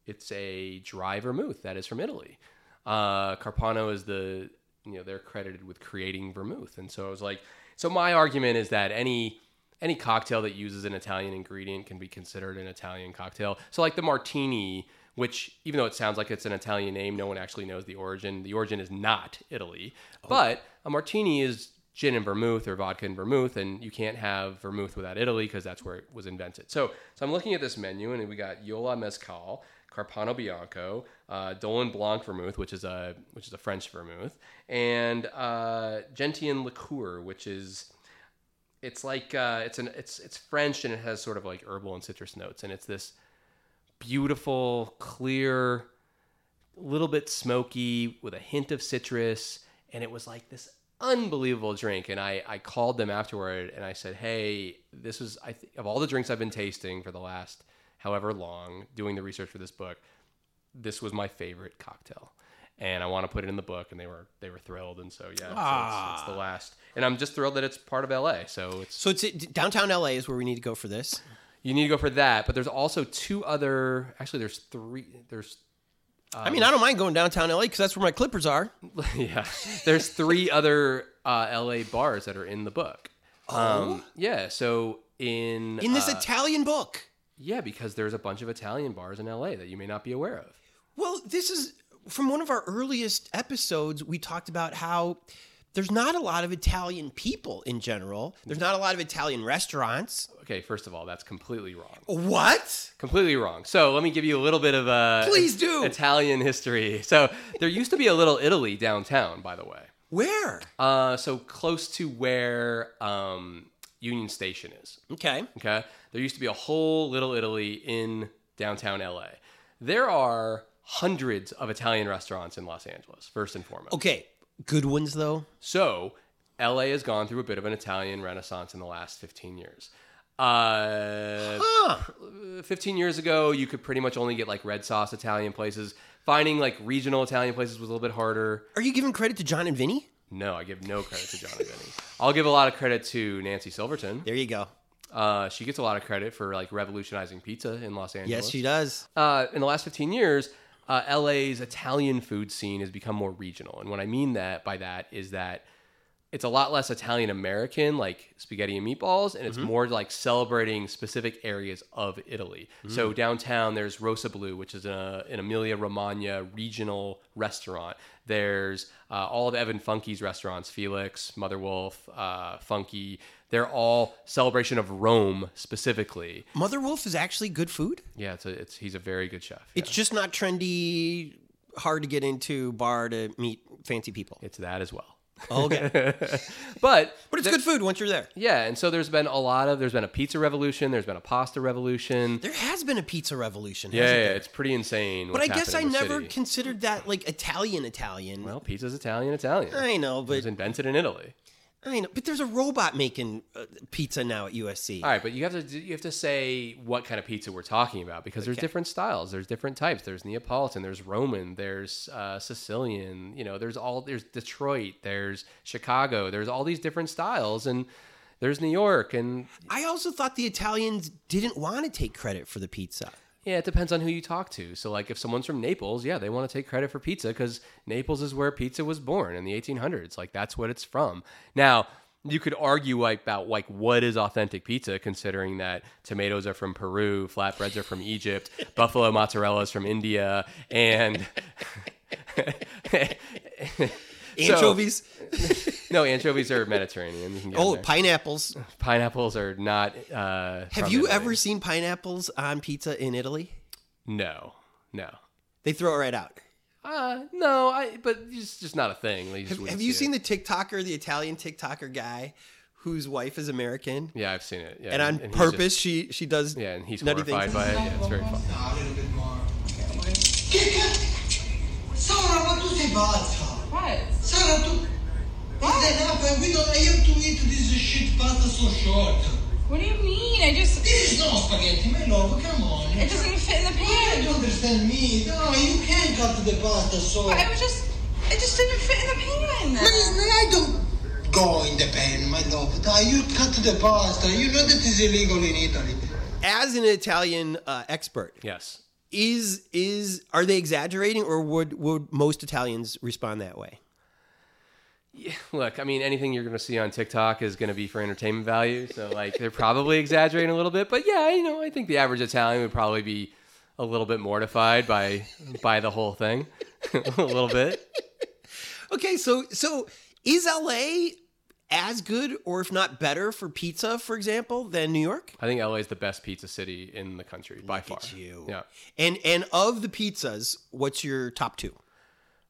it's a dry vermouth that is from Italy. Uh, Carpano is the you know they're credited with creating vermouth, and so I was like, so my argument is that any any cocktail that uses an Italian ingredient can be considered an Italian cocktail. So like the martini, which even though it sounds like it's an Italian name, no one actually knows the origin. The origin is not Italy, but a martini is gin and vermouth or vodka and vermouth, and you can't have vermouth without Italy because that's where it was invented. So, so I'm looking at this menu, and we got Yola Mezcal, Carpano Bianco, uh, Dolin Blanc vermouth, which is a which is a French vermouth, and uh, Gentian liqueur, which is it's like uh, it's an it's it's French and it has sort of like herbal and citrus notes, and it's this beautiful, clear, little bit smoky with a hint of citrus, and it was like this unbelievable drink. And I I called them afterward and I said, hey, this is I th- of all the drinks I've been tasting for the last however long doing the research for this book, this was my favorite cocktail. And I want to put it in the book, and they were they were thrilled, and so yeah, so it's, it's ah. the last. And I'm just thrilled that it's part of LA. So it's So it's downtown LA is where we need to go for this. you need to go for that, but there's also two other. Actually, there's three. There's I mean, I don't mind going downtown LA because that's where my Clippers are. [LAUGHS] yeah. There's three other uh, LA bars that are in the book. Um, yeah. So in In this uh, Italian book. yeah, because there's a bunch of Italian bars in LA that you may not be aware of. Well, this is from one of our earliest episodes. We talked about how there's not a lot of Italian people in general. There's not a lot of Italian restaurants. Okay, first of all, that's completely wrong. What? Completely wrong. So let me give you a little bit of a Please do. Italian history. So there used to be a little Italy downtown, by the way. Where? Uh, so close to where um, Union Station is. Okay. Okay. There used to be a whole little Italy in downtown LA. There are hundreds of Italian restaurants in Los Angeles, first and foremost. Okay. Good ones though. So LA has gone through a bit of an Italian renaissance in the last 15 years. Uh, Huh. 15 years ago, you could pretty much only get like red sauce Italian places. Finding like regional Italian places was a little bit harder. Are you giving credit to Jon and Vinny? No, I give no credit to Jon and Vinny. I'll give a lot of credit to Nancy Silverton. There you go. Uh, she gets a lot of credit for like revolutionizing pizza in Los Angeles. Yes, she does. uh, in the last 15 years, uh, LA's Italian food scene has become more regional. And what I mean that by that is that it's a lot less Italian American, like spaghetti and meatballs, and it's more like celebrating specific areas of Italy. So downtown, there's Rossoblu, which is a, an Emilia Romagna regional restaurant. There's uh, all of Evan Funke's restaurants, Felix, Mother Wolf, uh, Funky. They're all celebration of Rome specifically. Mother Wolf is actually good food. Yeah, it's a, it's he's a very good chef. It's just not trendy, hard to get into bar to meet fancy people. It's that as well. Okay. [LAUGHS] But but it's good food once you're there. Yeah, and so there's been a lot of there's been a pizza revolution, there's been a pasta revolution. There has been a pizza revolution. Yeah, yeah, yeah, there? it's pretty insane. But I guess I happening in the never city. considered that like Italian Italian. Well, pizza's Italian, Italian. I know, but it was invented in Italy. I know, but there's a robot making uh, pizza now at USC. All right, but you have to you have to say what kind of pizza we're talking about because there's different styles, there's different types. There's Neapolitan, there's Roman, there's uh, Sicilian. You know, there's all there's Detroit, there's Chicago, there's all these different styles, and there's New York, and I also thought the Italians didn't want to take credit for the pizza. Yeah, it depends on who you talk to. So, like, if someone's from Naples, yeah, they want to take credit for pizza because Naples is where pizza was born in the 1800s. Like, that's what it's from. Now, you could argue like, about like what is authentic pizza, considering that tomatoes are from Peru, flatbreads are from Egypt, [LAUGHS] buffalo mozzarella is from India, and [LAUGHS] [LAUGHS] Anchovies. [LAUGHS] no anchovies are Mediterranean. You can get oh, there. pineapples. pineapples are not. Uh, Have you Italy. ever seen pineapples on pizza in Italy? No, no. They throw it right out. Uh, no, I. But it's just not a thing. Have, have you see seen it. the TikToker, the Italian TikToker guy, whose wife is American, Yeah, I've seen it. Yeah, and on he's purpose just- she she does yeah, and he's nutty horrified things. by it. Yeah, it's very fun. A little bit more. Che cazzo? Sara, ma tu sei pazza! What? Sara, tu... It's enough, we don't have to eat this shit pasta so short. What do you mean? I just. This is not spaghetti, my love, come on. It doesn't fit in the You pan. don't understand me. No, you can't cut the pasta so... But I was just. It just didn't fit in the pan. Man, I don't go in the pan, my love. You cut the pasta. You know that is illegal in Italy. As an Italian uh, expert, Yes. Is is are they exaggerating, or would would most Italians respond that way? Yeah, Look, I mean, anything you're going to see on TikTok is going to be for entertainment value. So, like, they're probably exaggerating a little bit. But yeah, you know, I think the average Italian would probably be a little bit mortified by by the whole thing, [LAUGHS] a little bit. [LAUGHS] Okay, so so is LA as good, or if not better, for pizza, for example, than New York? I think LA is the best pizza city in the country by far. at you. Yeah. And and of the pizzas, what's your top two?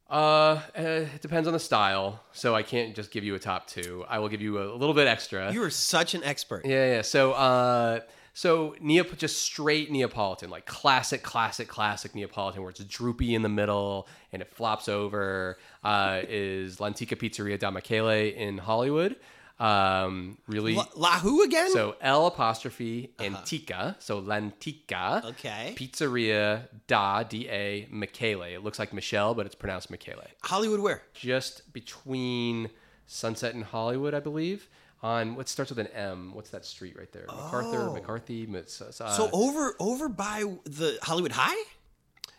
Uh, eh, it depends on the style, so I can't just give you a top two. I will give you a little bit extra. You are such an expert. Yeah, yeah. So, uh, so Neap- just straight Neapolitan, like classic, classic, classic Neapolitan, where it's droopy in the middle and it flops over, uh, is L'Antica Pizzeria da Michele in Hollywood. Um, really. La, La who again? So L apostrophe Antica, so L'Antica. Okay. Pizzeria da D A Michele. It looks like Michelle, but it's pronounced Michele Hollywood where? just between Sunset and Hollywood, I believe. On what starts with an M? What's that street right there? MacArthur, McCarthy. Uh, So over over by the Hollywood High?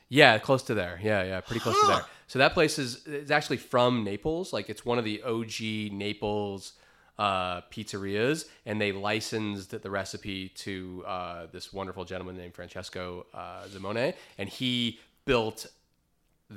yeah, close to there. Yeah, yeah, pretty close to there. So that place is it's actually from Naples. Like it's one of the OG Naples uh, pizzerias, and they licensed the recipe to uh, this wonderful gentleman named Francesco uh, Zimone, and he built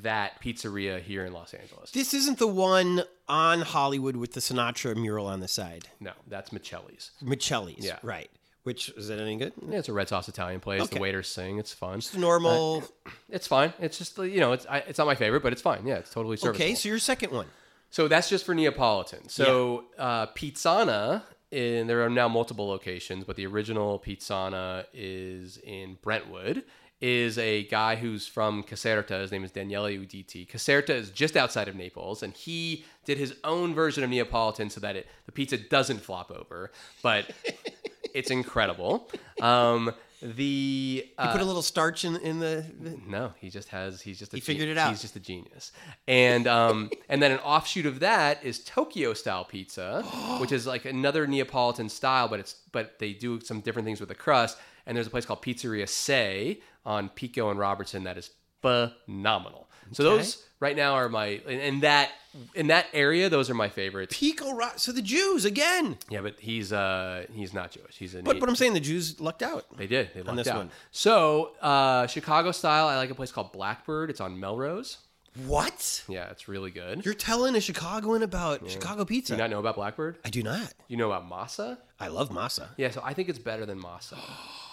that pizzeria here in Los Angeles. This isn't the one on Hollywood with the Sinatra mural on the side. No, that's Micelli's. Micelli's. Yeah. Right. Which is that any good? Yeah, it's a red sauce Italian place. Okay. The waiters sing. It's fun. Just normal. [CLEARS THROAT] It's fine. It's just you know, it's I, it's not my favorite, but it's fine. Yeah, it's totally serviceable. okay, so your second one. So that's just for Neapolitan. So uh, Pizzana, in, there are now multiple locations, but the original Pizzana is in Brentwood. Is a guy who's from Caserta. His name is Daniele Uditi. Caserta is just outside of Naples, and he did his own version of Neapolitan so that it the pizza doesn't flop over, but [LAUGHS] it's incredible. Um, the uh, put a little starch in in the. the- no, he just has. He's just. A He figured it out. He's just a genius. And um, and then an offshoot of that is Tokyo style pizza, [GASPS] which is like another Neapolitan style, but it's but they do some different things with the crust. And there's a place called Pizzeria Sei on Pico and Robertson that is phenomenal. So those right now are my in, in that in that area. Those are my favorites. Pico Rock. So the Jews again. Yeah, but he's uh he's not Jewish. He's a But but I'm saying the Jews lucked out. they did. They lucked this out. one. So uh, Chicago style, I like a place called Blackbird. It's on Melrose. What? Yeah, it's really good. You're telling a Chicagoan about Chicago pizza? Do you not know about Blackbird? I do not. You know about Masa? I love masa. Yeah, so I think it's better than Masa. [GASPS] [GASPS]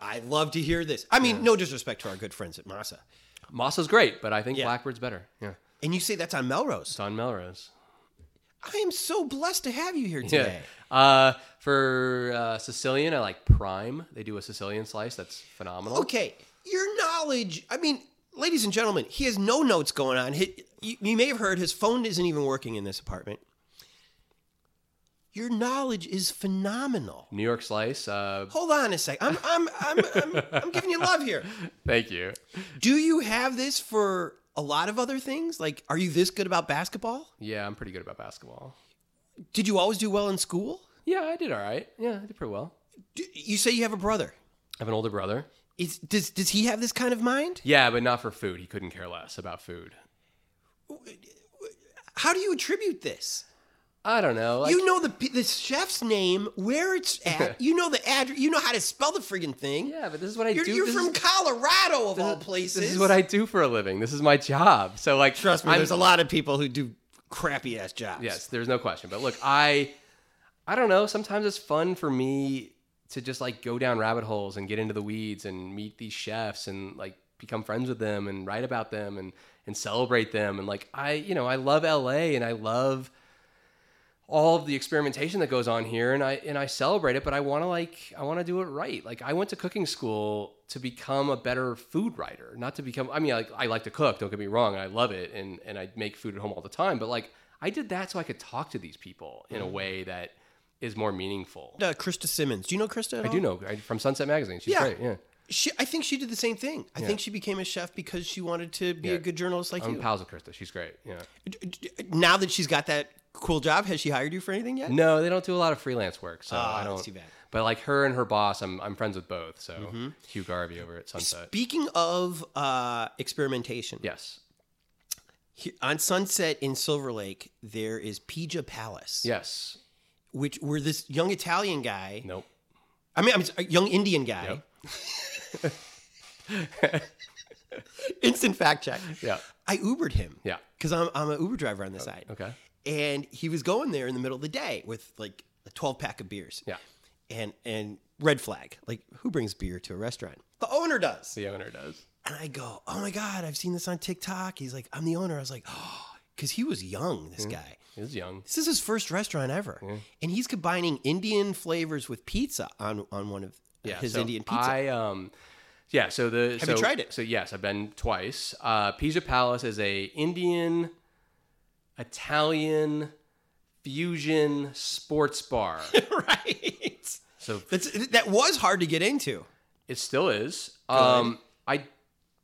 I love to hear this. I mean, no disrespect to our good friends at Masa. Masa's great, but I think Yeah. Blackbird's better. Yeah, And you say that's on Melrose. it's on Melrose. I am so blessed to have you here Yeah. today. Uh, for uh, Sicilian, I like Prime. They do a Sicilian slice that's phenomenal. Okay, your knowledge. I mean, ladies and gentlemen, he has no notes going on. He, you, you may have heard his phone isn't even working in this apartment. Your knowledge is phenomenal. New York slice. Uh, Hold on a sec. I'm I'm I'm I'm, I'm giving you love here. [LAUGHS] thank you. Do you have this for a lot of other things? Like, are you this good about basketball? Yeah, I'm pretty good about basketball. Did you always do well in school? Yeah, I did all right. Yeah, I did pretty well. Do, you say you have a brother. I have an older brother. Is does does he have this kind of mind? Yeah, but not for food. He couldn't care less about food. How do you attribute this? I don't know. Like, you know the the chef's name, where it's [LAUGHS] at. you know the address. You know how to spell the friggin' thing. yeah, but this is what I You're, do. you're This from is- Colorado of all places. This is what I do for a living. This is my job. So like, trust me. I'm- there's a lot of people who do crappy ass jobs. Yes, there's no question. But look, I, I don't know. Sometimes it's fun for me to just like go down rabbit holes and get into the weeds and meet these chefs and like become friends with them and write about them and and celebrate them and like I, you know, I love LA and I love all of the experimentation that goes on here and I and I celebrate it but I want to like I want to do it right like I went to cooking school to become a better food writer not to become I mean I, I like to cook don't get me wrong I love it and and I make food at home all the time but like I did that so I could talk to these people in a way that is more meaningful Uh, Krista Simmons. Do you know Krista? I do know I, from Sunset Magazine she's Yeah. great yeah She, I think she did the same thing. I Yeah. think she became a chef because she wanted to be Yeah. a good journalist like you. I'm pals with Krista. She's great. Yeah. Now that she's got that cool job, has she hired you for anything yet? No, they don't do a lot of freelance work, so Ah, I don't. that's too bad. But like her and her boss, I'm I'm friends with both. So Mm-hmm. Hugh Garvey over at Sunset. Speaking of uh, experimentation, yes. he- on Sunset in Silver Lake, there is Pijja Palace. Yes. Which where this young Italian guy, Nope. I mean, I'm s- a young Indian guy. [LAUGHS] Instant fact check. Yeah. I Ubered him. Yeah. Because I'm, I'm an Uber driver on the side. Okay. And he was going there in the middle of the day with like a 12 pack of beers. Yeah. And and red flag. Like, who brings beer to a restaurant? The owner does. The owner does. And I go, oh my God, I've seen this on TikTok. He's like, I'm the owner. I was like, [GASPS] oh, because he was young, this guy. He's young. This is his first restaurant ever. And he's combining Indian flavors with pizza on, on one of Yeah. his so Indian pizza. I um. Yeah. So the Have so, you tried it? So yes, I've been twice. Uh, Pijja Palace is a Indian, Italian fusion sports bar. [LAUGHS] right. so That's, that was hard to get into. It still is. Um, I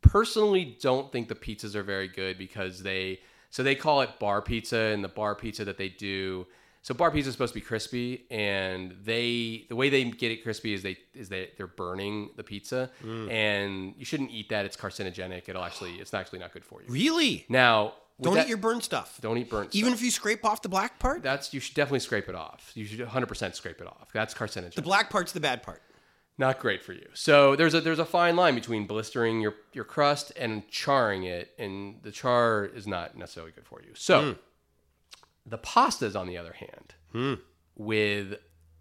personally don't think the pizzas are very good because they so they call it bar pizza, and the bar pizza that they do. So bar pizza is supposed to be crispy, and they the way they get it crispy is they is they they're burning the pizza, and you shouldn't eat that. It's carcinogenic. It'll actually it's actually not good for you. Really? Now with Don't that- eat your burnt stuff. don't eat burnt. Stuff. Even stuff. if you scrape off the black part? that's you should definitely scrape it off. You should 100 percent scrape it off. That's carcinogenic. the black part's the bad part. not great for you. So there's a there's a fine line between blistering your your crust and charring it, and the char is not necessarily good for you. So the pastas, on the other hand, with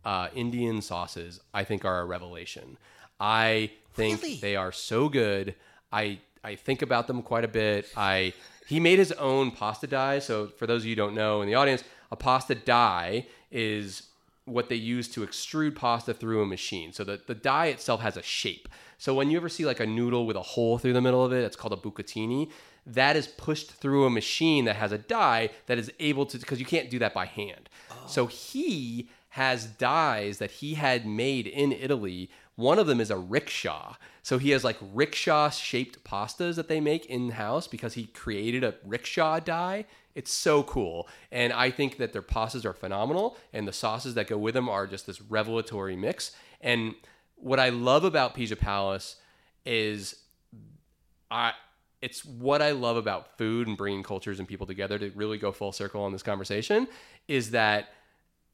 uh, Indian sauces, I think are a revelation. I think Really? they are so good. I I think about them quite a bit. I he made his own pasta die. So for those of you who don't know in the audience, a pasta die is what they use to extrude pasta through a machine. So the, the die itself has a shape. So when you ever see like a noodle with a hole through the middle of it, it's called a bucatini. That is pushed through a machine that has a die that is able to because you can't do that by hand. Oh. So he has dies that he had made in Italy. One of them is a rickshaw. So he has like rickshaw shaped pastas that they make in house because he created a rickshaw die. It's so cool. And I think that their pastas are phenomenal and the sauces that go with them are just this revelatory mix. And what I love about Pijja Palace is I it's what I love about food and bringing cultures and people together to really go full circle on this conversation is that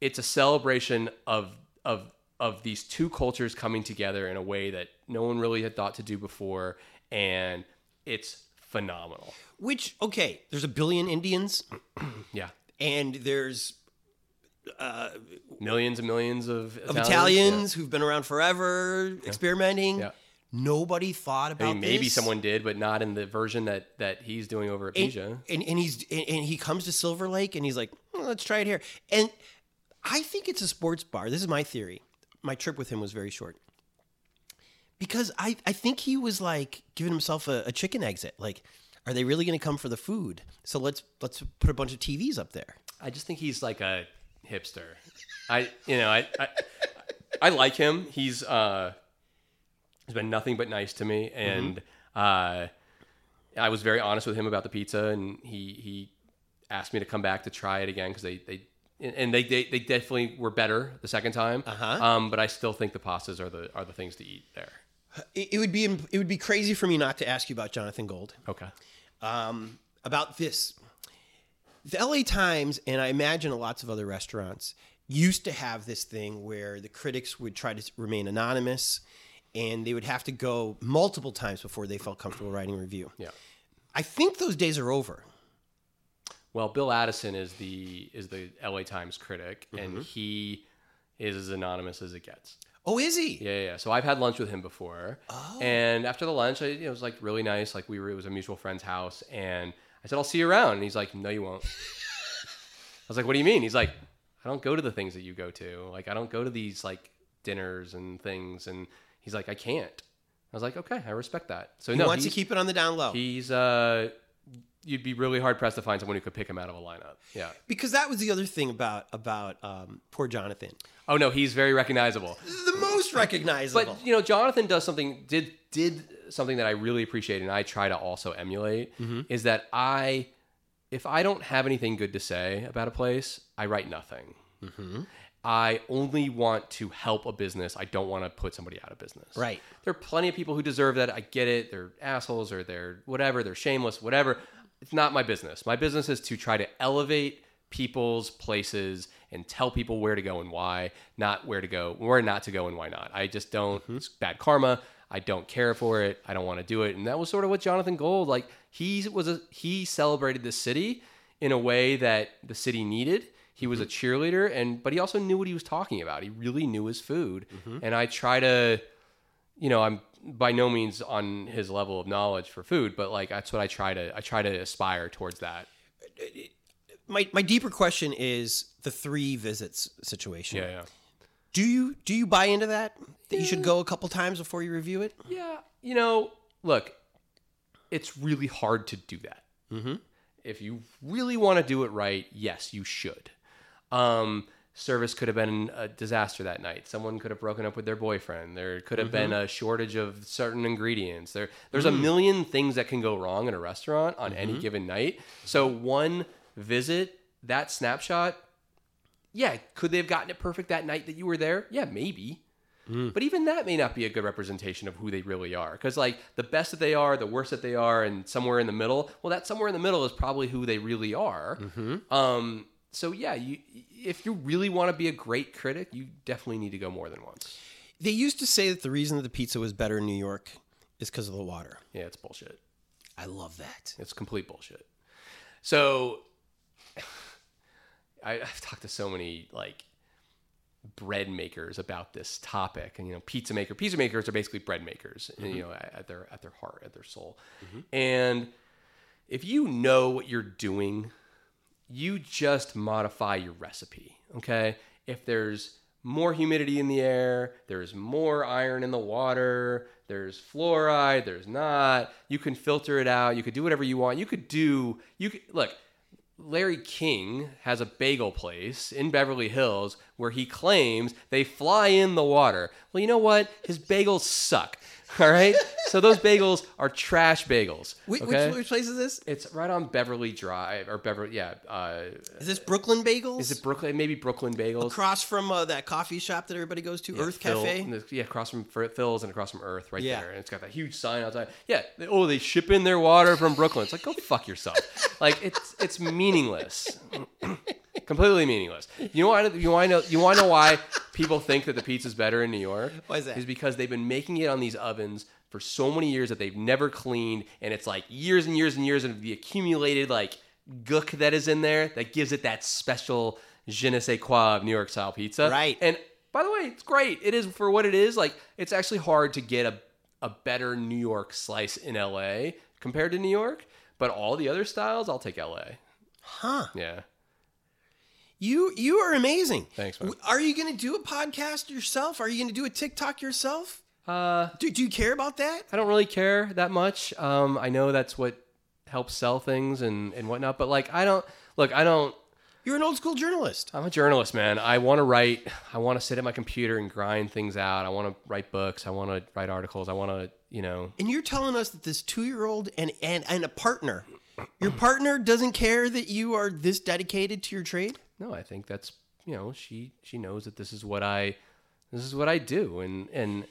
it's a celebration of of of these two cultures coming together in a way that no one really had thought to do before and it's phenomenal. Which, okay, there's a billion Indians [CLEARS THROAT] Yeah. and there's Millions and millions of of Italians. Italians who've been around forever experimenting. Yeah. Nobody thought I about mean, maybe this. someone did, but not in the version that that he's doing over at and, and, and he's and, and he comes to Silver Lake and he's like, "Hmm, let's try it here. And I think it's a sports bar. This is my theory. My trip with him was very short. Because I, I think he was like giving himself a, a chicken exit. Like, are they really going to come for the food? So let's let's put a bunch of TVs up there. I just think he's like a hipster. I you know I I, I like him. He's uh he's been nothing but nice to me, and uh, I was very honest with him about the pizza, and he he asked me to come back to try it again because they they. And they, they they definitely were better the second time. Uh-huh. Um, but I still think the pastas are the are the things to eat there. It, it would be it would be crazy for me not to ask you about Jonathan Gold. Okay. um, about this. The LA Times, and I imagine lots of other restaurants, used to have this thing where the critics would try to remain anonymous and they would have to go multiple times before they felt comfortable writing a review. Yeah. I think those days are over. Well, Bill Addison is the is the LA Times critic, Mm-hmm. and he is as anonymous as it gets. Oh, is he? Yeah, yeah. yeah. So I've had lunch with him before, and after the lunch, I, you know, it was like really nice. Like we were, it was a mutual friend's house, and I said, "I'll see you around." And he's like, "No, you won't." [LAUGHS] I was like, "What do you mean?" He's like, "I don't go to the things that you go to. Like I don't go to these like dinners and things." And he's like, "I can't." I was like, "Okay, I respect that." So He no, wants to keep it on the down low. He's uh you'd be really hard pressed to find someone who could pick him out of a lineup. Yeah. Because that was the other thing about about um, poor Jonathan. Oh no, he's very recognizable. The most recognizable. But you know, Jonathan does something did did something that I really appreciate, and I try to also emulate. Is that I, if I don't have anything good to say about a place, I write nothing. I only want to help a business. I don't want to put somebody out of business. Right. There are plenty of people who deserve that. I get it. They're assholes or they're whatever. They're shameless. Whatever. It's not my business. My business is to try to elevate people's places and tell people where to go and why, not where to go, where not to go and why not. I just don't. Mm-hmm. It's bad karma. I don't care for it. I don't want to do it. And that was sort of what Jonathan Gold like. He was a he celebrated the city in a way that the city needed. He was a mm-hmm. cheerleader, and but he also knew what he was talking about. He really knew his food, mm-hmm. and I try to, you know, I'm by no means on his level of knowledge for food, but like that's what I try to I try to aspire towards that. my my deeper question is the three visits situation. Yeah, yeah. Do you do you buy into that? That you should go a couple times before you review it? Yeah, you know, look, it's really hard to do that. Mm-hmm. If you really want to do it right, yes, you should. Um, service could have been a disaster that night. Someone could have broken up with their boyfriend. There could have been mm-hmm. a shortage of certain ingredients. There, there's a mm. million things that can go wrong in a restaurant on any mm-hmm. given night. So one visit, that snapshot, yeah, could they have gotten it perfect that night that you were there? Yeah, maybe. Mm. But even that may not be a good representation of who they really are. Because, like, the best that they are, the worst that they are, and somewhere in the middle, well, that somewhere in the middle is probably who they really are. Mm-hmm. Um, so, yeah, you, if you really want to be a great critic, you definitely need to go more than once. They used to say that the reason that the pizza was better in New York is because of the water. Yeah, it's bullshit. I love that. It's complete bullshit. So, [LAUGHS] I, I've talked to so many, like, bread makers about this topic and you know pizza maker pizza makers are basically bread makers mm-hmm. you know at, at their at their heart at their soul mm-hmm. and if you know what you're doing you just modify your recipe okay if there's more humidity in the air there's more iron in the water there's fluoride there's not you can filter it out you could do whatever you want you could do you could look Larry King has a bagel place in Beverly Hills where he claims they fly in the water. Well, you know what? His bagels suck. All right? so those bagels are trash bagels. Which, okay? which, which place is this? It's right on Beverly Drive or Beverly, yeah. Uh, Is this Brooklyn Bagels? is it Brooklyn? Maybe Brooklyn Bagels. across from uh, that coffee shop that everybody goes to, Earth Phil- Cafe? yeah, across from Phil's and across from Earth, right Yeah. there. And it's got that huge sign outside. Yeah. they- oh, they ship in their water from Brooklyn. It's like go fuck yourself. like it's it's meaningless. [LAUGHS] Completely meaningless. You know why? You want to know? You want to know why people think that the pizza's better in New York? Why is that? Is because they've been making it on these ovens for so many years that they've never cleaned, and it's like years and years and years of the accumulated like gook that is in there that gives it that special je ne sais quoi of New York style pizza. Right. And by the way, it's great. It is for what it is. Like it's actually hard to get a a better New York slice in LA compared to New York, but all the other styles, I'll take LA. Huh. Yeah. You you are amazing. Thanks, man. Are you going to do a podcast yourself? Are you going to do a TikTok yourself? Uh, Do, do you care about that? I don't really care that much. Um, I know that's what helps sell things and, and whatnot, but like, I don't look, I don't, You're an old school journalist. I'm a journalist, man. I want to write, I want to sit at my computer and grind things out. I want to write books. I want to write articles. I want to, you know, And you're telling us that this two year old and, and, and a partner, your partner doesn't care that you are this dedicated to your trade? No, I think that's, you know, she, she knows that this is what I, this is what I do. And, and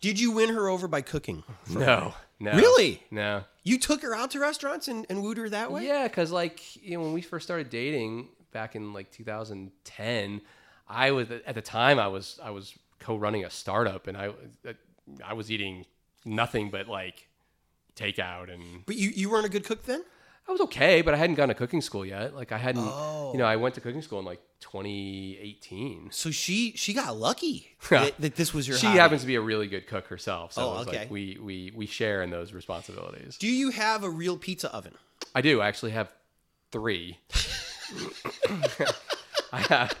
Did you win her over by cooking? [LAUGHS] no, no, Really? no. You took her out to restaurants and, and wooed her that way? Yeah, because like you know, when we first started dating back in like 2010, I was at the time I was I was co-running a startup, and I I was eating nothing but like takeout, and But you, you weren't a good cook then? I was okay, but I hadn't gone to cooking school yet. Like I hadn't, Oh. you know, I went to cooking school in like 2018. So she she got lucky [LAUGHS] that, that this was your She hobby. happens to be a really good cook herself, so Oh, okay. like we we we share in those responsibilities. Do you have a real pizza oven? I do I actually have three. [LAUGHS] I have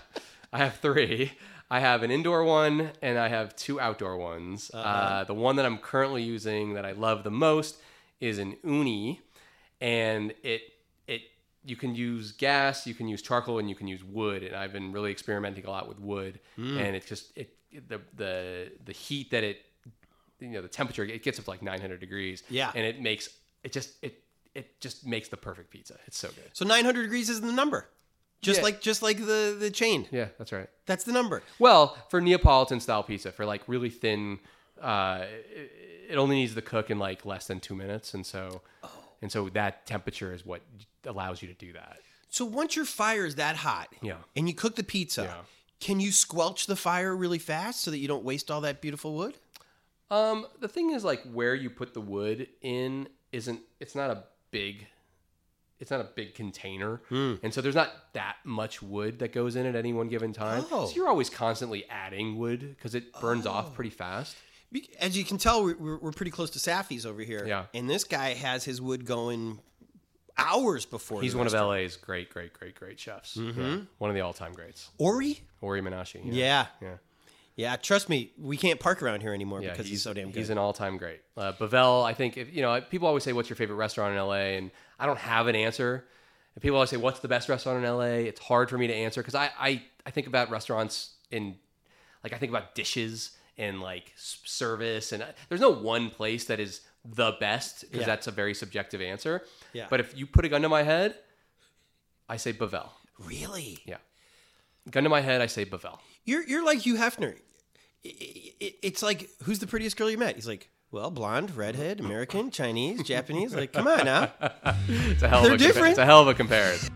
I have three. I have an indoor one and I have two outdoor ones. uh the one that I'm currently using that I love the most is an Ooni, and it it you can use gas, you can use charcoal, and you can use wood. And I've been really experimenting a lot with wood, and it's just it the the the heat that it you know the temperature it gets up to like 900 degrees. Yeah. and it makes it just it it just makes the perfect pizza. It's so good. So 900 degrees is the number. Just Yeah. like just like the the chain. Yeah, that's right. That's the number. Well, for Neapolitan style pizza, for like really thin, uh, it, it only needs to cook in like less than two minutes, and so and so that temperature is what allows you to do that. So once your fire is that hot, Yeah. and you cook the pizza, Yeah. can you squelch the fire really fast so that you don't waste all that beautiful wood? Um, the thing is, like where you put the wood in isn't. It's not a big. It's not a big container, and so there's not that much wood that goes in at any one given time. Oh. So you're always constantly adding wood because it burns off pretty fast. As you can tell, we're, we're pretty close to Saffy's over here. Yeah. And this guy has his wood going hours before. He's one of. LA's great, great, great, great chefs. Yeah. One of the all-time greats, Ori. Ori Menashe. Yeah. yeah. Yeah. Trust me, we can't park around here anymore Yeah, because he's, so damn good. He's an all-time great. Uh, Bavel, I think, if, you know, people always say, "What's your favorite restaurant in LA?" And I don't have an answer. And people always say, "What's the best restaurant in LA?" It's hard for me to answer because I, I, I think about restaurants in, like, I think about dishes and like service, and uh, there's no one place that is the best because Yeah. that's a very subjective answer. Yeah. But if you put a gun to my head, I say Bavel. really. Yeah. Gun to my head, I say Bavel. You're you're like Hugh Hefner. It's like who's the prettiest girl you met? He's like, well, blonde, redhead, American, Chinese, Japanese. Like, come on now. [LAUGHS] It's a hell They're of a different. It's a hell of a comparison.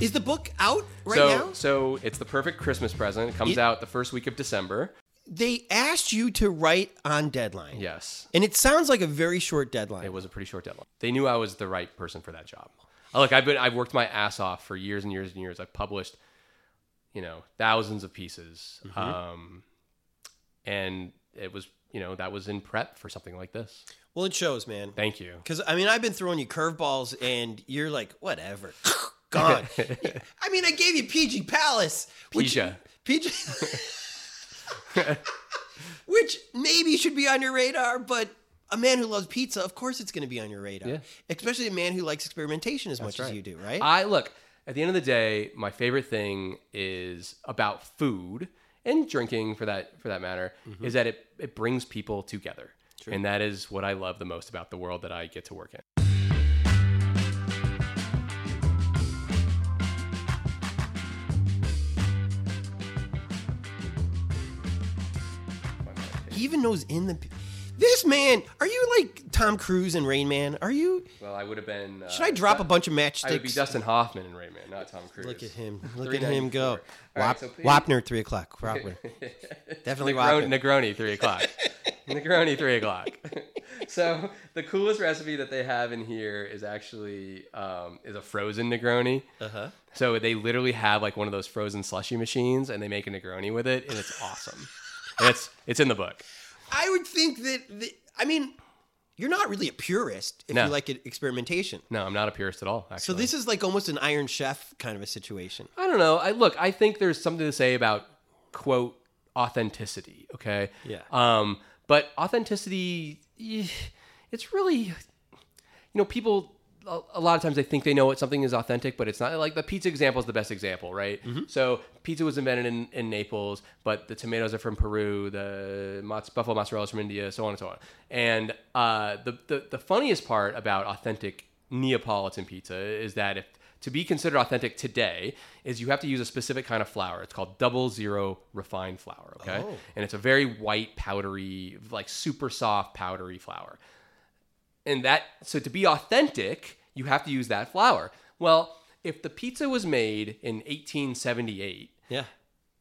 Is the book out right so, now? so it's the perfect Christmas present. It comes It- out the first week of December. They asked you to write on deadline. Yes, And it sounds like a very short deadline. it was a pretty short deadline. They knew I was the right person for that job. Look, I've been I've worked my ass off for years and years and years. I've published, you know, thousands of pieces, Mm-hmm. um, and it was you know that was in prep for something like this. Well, it shows, man. Thank you. Because I mean, I've been throwing you curveballs, and you're like, whatever, [LAUGHS] gone. [LAUGHS] I mean, I gave you Pijja Palace, which Pijja. PG, [LAUGHS] which maybe should be on your radar, but a man who loves pizza, of course, it's going to be on your radar. Yeah. Especially a man who likes experimentation as much as you do, right? I look at the end of the day, my favorite thing is about food and drinking for that for that matter Mm-hmm. is that it it brings people together, and that is what I love the most about the world that I get to work in. He even knows in the. This man, are you like Tom Cruise and Rain Man? Are you? Well, I would have been. Uh, Should I drop a bunch of matchsticks? I would be Dustin Hoffman in Rain Man, not Tom Cruise. Look at him. Look at him go. All right, Wap, so please- Wapner, 3 o'clock. [LAUGHS] Wapner. Definitely Negroni, Wapner. Negroni, three o'clock. [LAUGHS] Negroni, three o'clock. [LAUGHS] so the coolest recipe that they have in here is actually um, is a frozen Negroni. Uh-huh. So they literally have like one of those frozen slushy machines, and they make a Negroni with it, and it's awesome. It's it's in the book. I would think that, that, I mean, you're not really a purist if No. you like it, experimentation. No, I'm not a purist at all. Actually. So this is like almost an Iron Chef kind of a situation. I don't know. I look. I think there's something to say about quote authenticity. Okay. Yeah. Um, but authenticity, eh, it's really, you know, people. A lot of times they think they know what something is authentic, but it's not. Like the pizza example is the best example, right? So pizza was invented in, in Naples, but the tomatoes are from Peru, the mozz- buffalo mozzarella is from India, so on and so on. And uh, the, the the funniest part about authentic Neapolitan pizza is that if to be considered authentic today is you have to use a specific kind of flour. It's called double zero refined flour, okay? Oh. And it's a very white, powdery, like super soft, powdery flour. And that so to be authentic, you have to use that flour. Well, if the pizza was made in 1878, Yeah.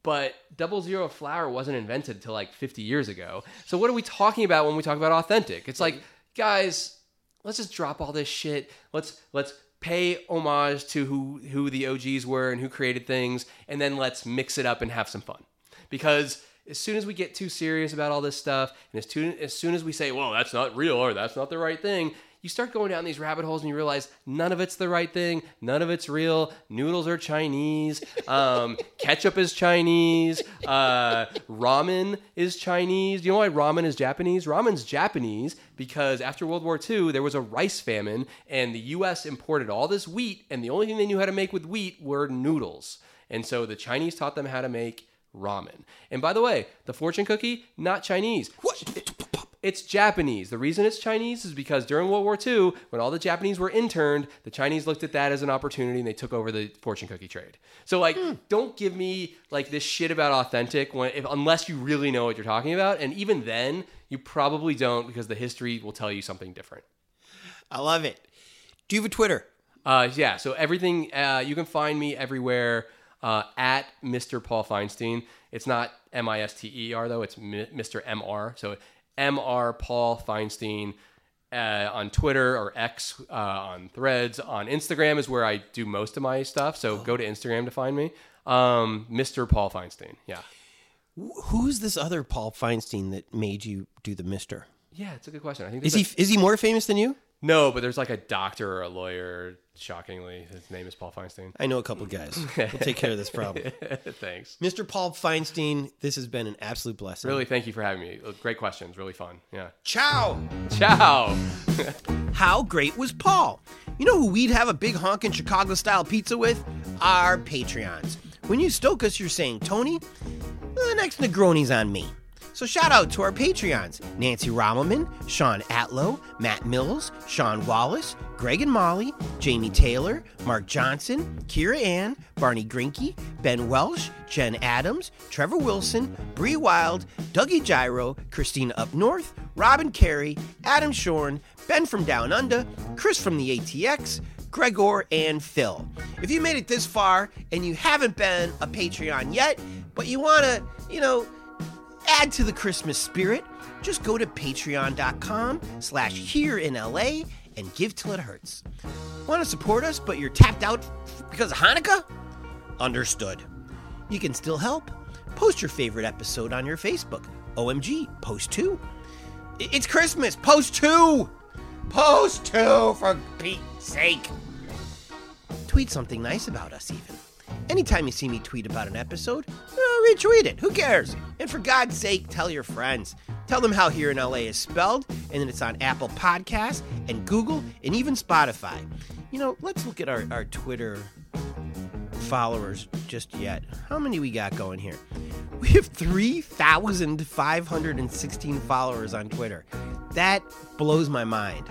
but double zero flour wasn't invented until like 50 years ago. So what are we talking about when we talk about authentic? It's like, guys, let's just drop all this shit. Let's let's pay homage to who who the OGs were and who created things, and then let's mix it up and have some fun. Because as soon as we get too serious about all this stuff, and as soon as soon as we say, "Well, that's not real" or "That's not the right thing," you start going down these rabbit holes and you realize none of it's the right thing. None of it's real. Noodles are Chinese. [LAUGHS] Um, ketchup is Chinese. Uh, ramen is Chinese. Do you know why ramen is Japanese? Ramen's Japanese because after World War II, there was a rice famine and the U.S. imported all this wheat, and the only thing they knew how to make with wheat were noodles. And so the Chinese taught them how to make ramen. And by the way, the fortune cookie, not Chinese. What? It's Japanese. The reason it's Chinese is because during World War II, when all the Japanese were interned, the Chinese looked at that as an opportunity and they took over the fortune cookie trade. So like, don't give me like this shit about authentic when if, unless you really know what you're talking about, and even then, you probably don't because the history will tell you something different. I love it. Do you have a Twitter? Uh, yeah. So everything uh, you can find me everywhere uh, at Mr. Paul Feinstein. It's not M I S T E R though. It's Mr. M R. So M R Paul Feinstein. Uh, on Twitter or X, uh, on Threads, on Instagram is where I do most of my stuff. So go to Instagram to find me. Um, Mr. Paul Feinstein. Yeah. Who's this other Paul Feinstein that made you do the Mister? Yeah, it's a good question. I think Is he is he more famous than you? No, but there's like a doctor or a lawyer. Shockingly, his name is Paul Feinstein. I know a couple guys. We'll take care of this problem. [LAUGHS] Thanks. Mr. Paul Feinstein, this has been an absolute blessing. Really, thank you for having me. Uh, great questions. Really fun. Yeah. Ciao. Ciao. [LAUGHS] How great was Paul? You know who we'd have a big honkin' Chicago style pizza with? Our Patreons. When you stoke us, you're saying, Tony, the next Negroni's on me. So shout out to our Patreons Nancy Rommelmann, Sean Atlow, Matt Mills, Sean Wallace, Greg and Molly, Jamie Taylor, Mark Johnson, Kira Ann, Barney Grinke, Ben Welsh, Jen Adams, Trevor Wilson, Bree Wild, Dougie Gyro, Christina Up North, Robin Carey, Adam Shorn, Ben from Down Under, Chris from the ATX, Gregor, and Phil. If you made it this far and you haven't been a Patreon yet, but you want to, you know, add to the Christmas spirit, just go to patreon.com slash here in LA and give till it hurts. Want to support us, but you're tapped out because of Hanukkah? Understood. You can still help. Post your favorite episode on your Facebook. OMG, post two. It's Christmas, post two! Post two, for Pete's sake! Tweet something nice about us, even. Anytime you see me tweet about an episode, uh, retweet it. Who cares? And for God's sake, tell your friends. Tell them how Here in LA is spelled, and that it's on Apple Podcasts and Google and even Spotify. You know, let's look at our, our Twitter followers just yet. How many we got going here? [LAUGHS] We have 3,516 followers on Twitter. That blows my mind.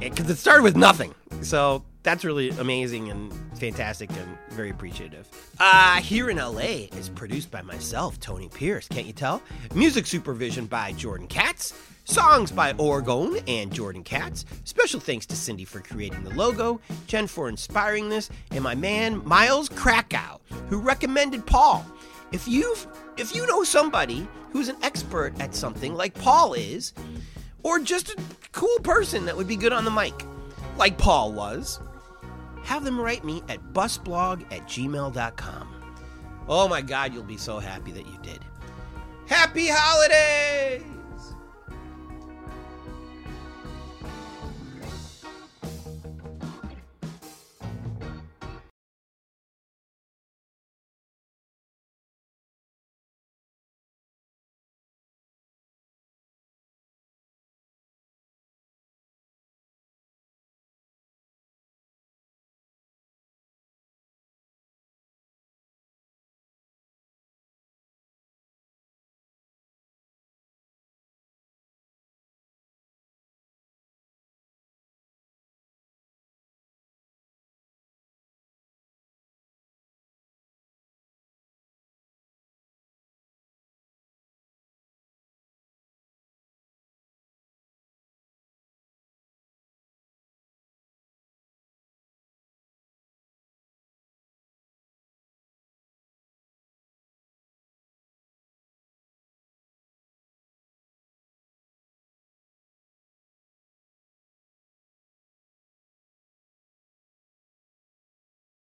Because it started with nothing. So that's really amazing and fantastic and very appreciative. Uh, Here in LA is produced by myself, Tony Pierce, can't you tell? Music supervision by Jordan Katz. Songs by Oregon and Jordan Katz. Special thanks to Cindy for creating the logo, Jen for inspiring this, and my man Miles Krakow, who recommended Paul. If you've if you know somebody who's an expert at something like Paul is, or just a cool person that would be good on the mic, like Paul was, have them write me at busblog at gmail.com. Oh my god, you'll be so happy that you did. Happy holidays!